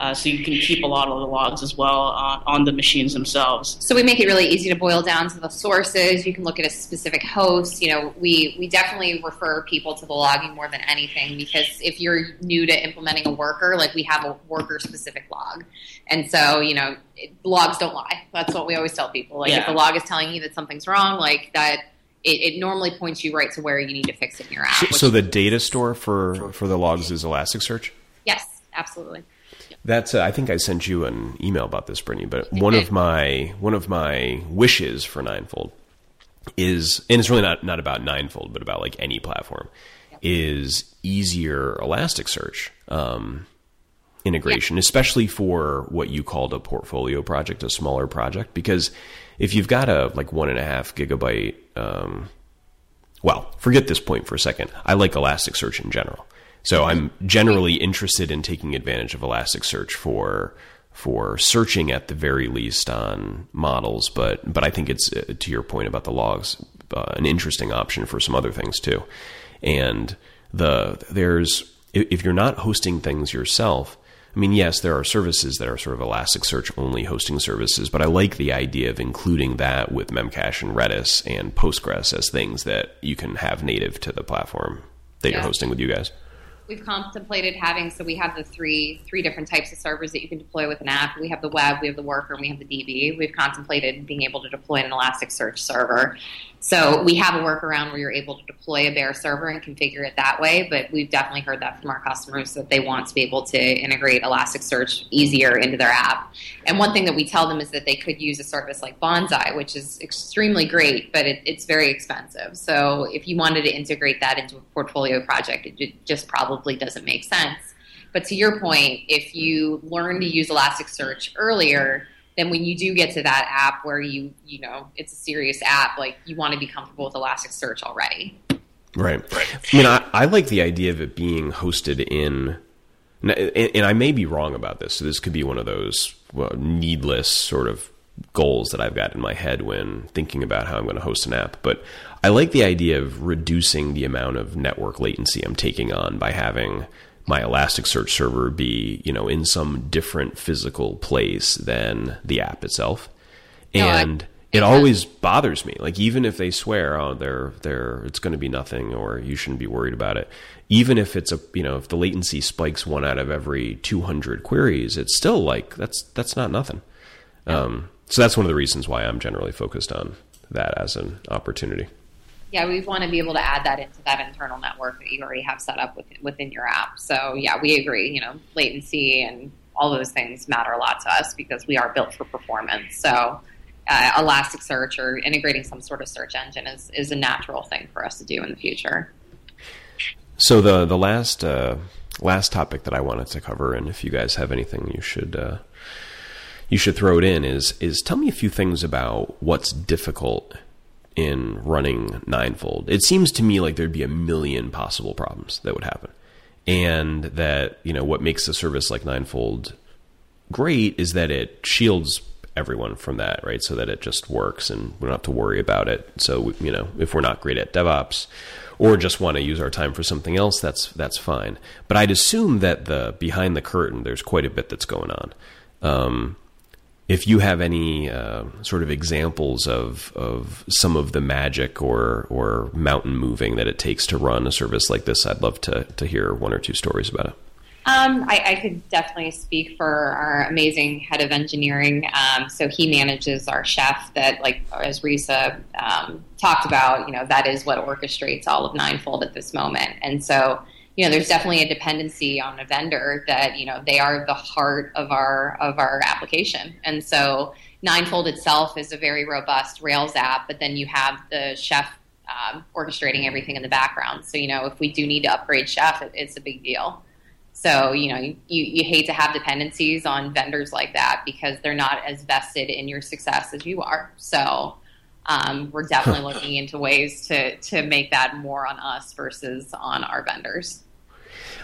uh, so you can keep a lot of the logs as well uh, on the machines themselves. So we make it really easy to boil down to the sources. You can look at a specific host. You know, we we definitely refer people to the logging more than anything because if you're new to implementing a worker, like we have a worker specific log, and so you know, it, logs don't lie. That's what we always tell people. Like Yeah. if the log is telling you that something's wrong, like that. It, it normally points you right to where you need to fix it in your app. So, so the data store for for the logs is Elasticsearch. yes, absolutely. That's uh, I think I sent you an email about this, Brittany. But one of my one of my wishes for Ninefold is, and it's really not not about Ninefold, but about like any platform, is easier Elasticsearch um, integration, especially for what you called a portfolio project, a smaller project. Because if you've got a like one and a half gigabyte um, well, forget this point for a second. I like Elasticsearch in general. So I'm generally interested in taking advantage of Elasticsearch for for searching at the very least on models, but but I think it's uh, to your point about the logs, uh, an interesting option for some other things too. And the there's if if you're not hosting things yourself, I mean, yes, there are services that are sort of Elasticsearch only hosting services, but I like the idea of including that with Memcache and Redis and Postgres as things that you can have native to the platform that you're hosting with you guys. We've contemplated having so we have the three three different types of servers that you can deploy with an app. We have the web, we have the worker, and we have the DB. We've contemplated being able to deploy an Elasticsearch server. So we have a workaround where you're able to deploy a bare server and configure it that way. But we've definitely heard that from our customers that they want to be able to integrate Elasticsearch easier into their app. And one thing that we tell them is that they could use a service like Bonsai, which is extremely great, but it, it's very expensive. So if you wanted to integrate that into a portfolio project, it just probably doesn't make sense. But to your point, if you learn to use Elasticsearch earlier, then when you do get to that app where you you know it's a serious app, like you want to be comfortable with Elasticsearch already. Right. I mean, I, I like the idea of it being hosted in, and, I may be wrong about this. So this could be one of those well, needless sort of goals that I've got in my head when thinking about how I'm going to host an app. But I like the idea of reducing the amount of network latency I'm taking on by having my Elasticsearch server be, you know, in some different physical place than the app itself. No, I- And it always bothers me. Like even if they swear, oh, they're they're it's going to be nothing, or you shouldn't be worried about it. Even if it's a you know if the latency spikes one out of every two hundred queries, it's still like that's that's not nothing. Um, so that's one of the reasons why I'm generally focused on that as an opportunity. Yeah, we want to be able to add that into that internal network that you already have set up within, within your app. So yeah, we agree. You know, latency and all those things matter a lot to us because we are built for performance. So uh, Elasticsearch or integrating some sort of search engine is, is a natural thing for us to do in the future. So the the last uh, last topic that I wanted to cover, and if you guys have anything, you should uh, you should throw it in. Is is tell me a few things about what's difficult in running Ninefold. It seems to me like there'd be a million possible problems that would happen, and that you know what makes a service like Ninefold great is that it shields everyone from that, right? So that it just works and we don't have to worry about it. So, you know, if we're not great at DevOps or just want to use our time for something else, that's that's fine. But I'd assume that the behind the curtain, there's quite a bit that's going on. Um, if you have any uh, sort of examples of of some of the magic or or mountain moving that it takes to run a service like this, I'd love to to hear one or two stories about it. Um, I, I, could definitely speak for our amazing head of engineering. Um, so he manages our chef that, like as Risa um, talked about, you know, that is what orchestrates all of Ninefold at this moment. And so, you know, there's definitely a dependency on a vendor that, you know, they are the heart of our of our application. And so Ninefold itself is a very robust Rails app, but then you have the chef um, orchestrating everything in the background. So, you know, if we do need to upgrade chef, it, it's a big deal. So, you know, you, you hate to have dependencies on vendors like that because they're not as vested in your success as you are. So, um, we're definitely looking into ways to, to make that more on us versus on our vendors.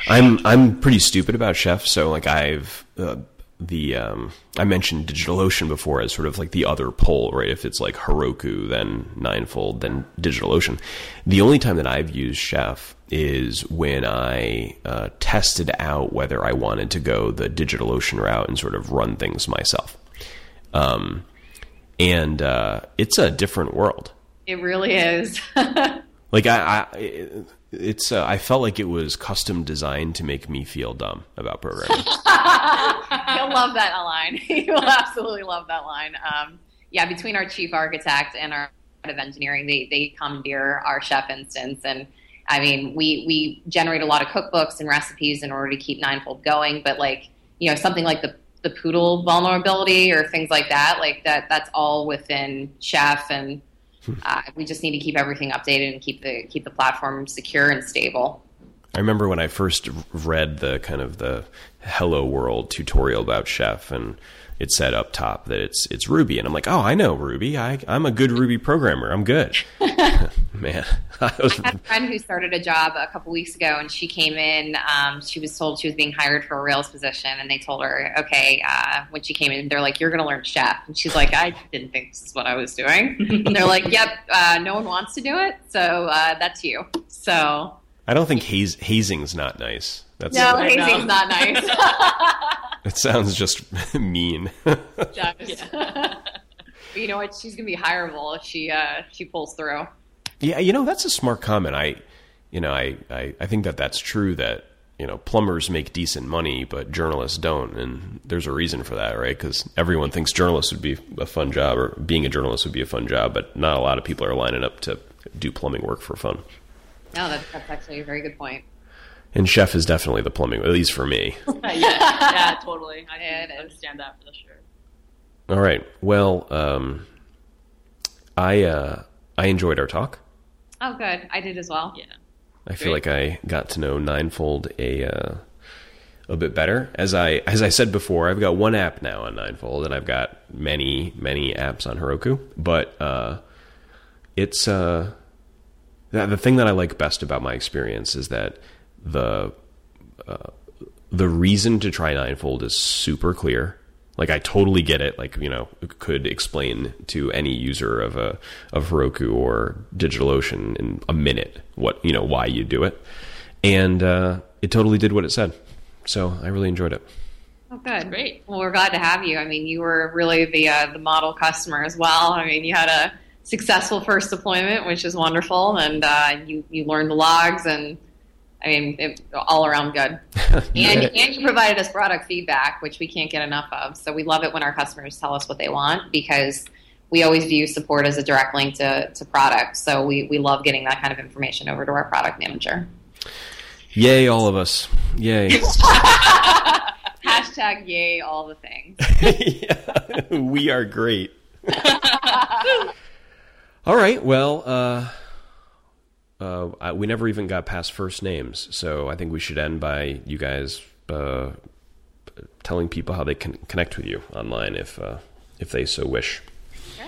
I'm I'm pretty stupid about Chef, so like I've uh, the um, I mentioned DigitalOcean before as sort of like the other pole, right? If it's like Heroku, then Ninefold, then DigitalOcean. The only time that I've used Chef is when I uh, tested out whether I wanted to go the DigitalOcean route and sort of run things myself. Um, and uh, it's a different world. It really is. like I, I it's uh, I felt like it was custom designed to make me feel dumb about programming. You'll love that line. You'll absolutely love that line. Um, yeah, between our chief architect and our head of engineering, they they commandeer our chef instance, and I mean, we we generate a lot of cookbooks and recipes in order to keep Ninefold going. But like you know, something like the the poodle vulnerability or things like that, like that, that's all within Chef and uh, we just need to keep everything updated and keep the keep the platform secure and stable. I remember when I first read the kind of the Hello World tutorial about Chef, and it said up top that it's it's Ruby, and I'm like, oh, I know Ruby. I, I'm a good Ruby programmer. I'm good. Man, I, was... I, had a friend who started a job a couple weeks ago, and she came in. Um, she was told she was being hired for a Rails position, and they told her, okay, uh, when she came in, they're like, you're going to learn Chef, and she's like, I didn't think this is what I was doing. and they're like, yep, uh, no one wants to do it, so uh, that's you. So I don't think haz- hazing's not nice. That's no, hazing's not nice. it sounds just mean. you know what? She's gonna be hireable if she uh, she pulls through. Yeah, you know that's a smart comment. I, you know, I, I, I think that that's true. That you know, plumbers make decent money, but journalists don't, and there's a reason for that, right? Because everyone thinks journalists would be a fun job, or being a journalist would be a fun job, but not a lot of people are lining up to do plumbing work for fun. No, that's, that's actually a very good point. And chef is definitely the plumbing, at least for me. yeah, yeah, totally. I yeah, understand that for sure. All right. Well, um, I uh, I enjoyed our talk. Oh, good. I did as well. Yeah. I feel like I got to know Ninefold a uh, a bit better. As I as I said before, I've got one app now on Ninefold, and I've got many many apps on Heroku. But uh, it's uh, the thing that I like best about my experience is that the uh, the reason to try Ninefold is super clear. Like I totally get it. Like you know, could explain to any user of a of Heroku or DigitalOcean in a minute what you know why you do it, and uh, it totally did what it said. So I really enjoyed it. Oh, good, great. Well, we're glad to have you. I mean, you were really the uh, the model customer as well. I mean, you had a successful first deployment, which is wonderful, and uh, you you learned the logs and I mean, it, all around good. and, and you provided us product feedback, which we can't get enough of. So we love it when our customers tell us what they want because we always view support as a direct link to, to product. So we, we love getting that kind of information over to our product manager. Yay, all of us. Yay. Hashtag yay, all the things. yeah, we are great. all right. Well, uh, uh, I, we never even got past first names, so I think we should end by you guys uh, telling people how they can connect with you online if uh, if they so wish. Sure.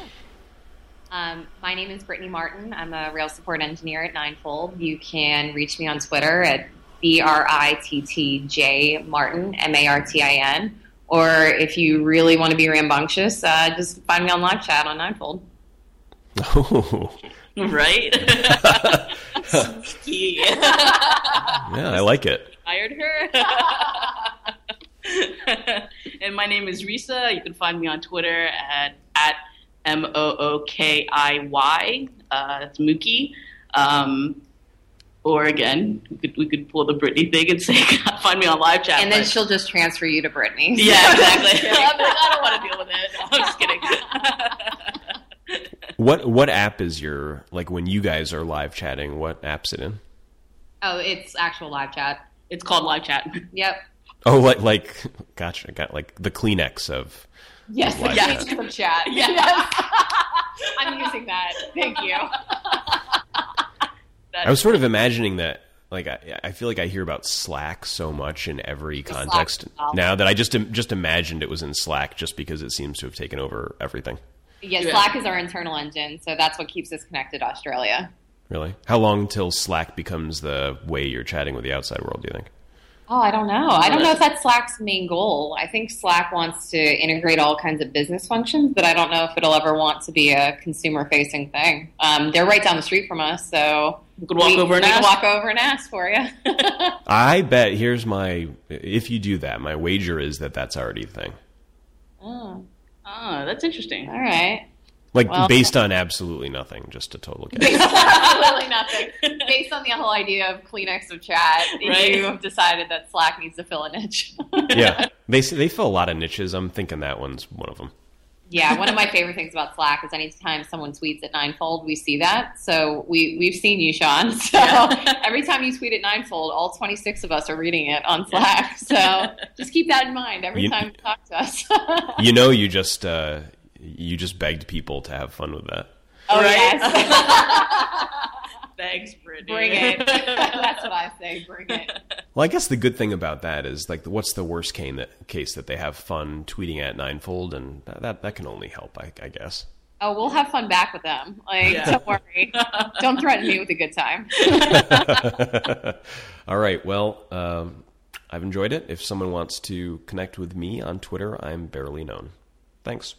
Um, my name is Brittany Martin. I'm a rail support engineer at Ninefold. You can reach me on Twitter at B R I T T J Martin M A R T I N. Or if you really want to be rambunctious, uh, just find me on live chat on Ninefold. Oh. Right? Sneaky. yeah, I like it. Hired her. and my name is Risa. You can find me on Twitter at at M O O K I Y. Uh, that's Mookie. Um, Or again, we could, we could pull the Brittany thing and say, "Find me on live chat." And then but- she'll just transfer you to Brittany. yeah, exactly. I'm like, I don't want to deal with it. No, I'm just kidding. What what app is your like when you guys are live chatting? What app's it in? Oh, it's actual live chat. it's called live chat. Yep. Oh, like like gotcha, got like the Kleenex of. Yes, Live the chat. Of chat. Yes. I'm using that. Thank you. I was sort of imagining that. Like I, I feel like I hear about Slack so much in every Slack context now that I just just imagined it was in Slack just because it seems to have taken over everything. Yeah, Yeah. Slack is our internal engine, so that's what keeps us connected to Australia. Really, how long till Slack becomes the way you're chatting with the outside world? Do you think? Oh, I don't know. I don't know if that's Slack's main goal. I think Slack wants to integrate all kinds of business functions, but I don't know if it'll ever want to be a consumer-facing thing. Um, they're right down the street from us, so We could walk we, over and ask. walk over and ask for you. I bet. Here's my. If you do that, my wager is that that's already a thing. oh, Oh, that's interesting. all right. Like Well- based on absolutely nothing, just a total guess. Absolutely nothing. Based on the whole idea of Kleenex of chat, Right. you have decided that Slack needs to fill a niche. yeah, they they fill a lot of niches. I'm thinking that one's one of them. Yeah, one of my favorite things about Slack is anytime someone tweets at Ninefold, we see that. So we we've seen you, Sean. So every time you tweet at Ninefold, all 26 of us are reading it on Slack. So just keep that in mind every You- time you talk to us. You know, you just uh, you just begged people to have fun with that. oh Right? yes, Thanks, Brittany. bring it. That's what I say. Bring it. Well, I guess the good thing about that is like, what's the worst case that case that they have fun tweeting at Ninefold, and that that, that can only help, I, I guess. Oh, we'll have fun back with them. Like, Yeah. don't worry. Don't threaten me with a good time. All right. Well, um, I've enjoyed it. If someone wants to connect with me on Twitter, I'm barely known. Thanks.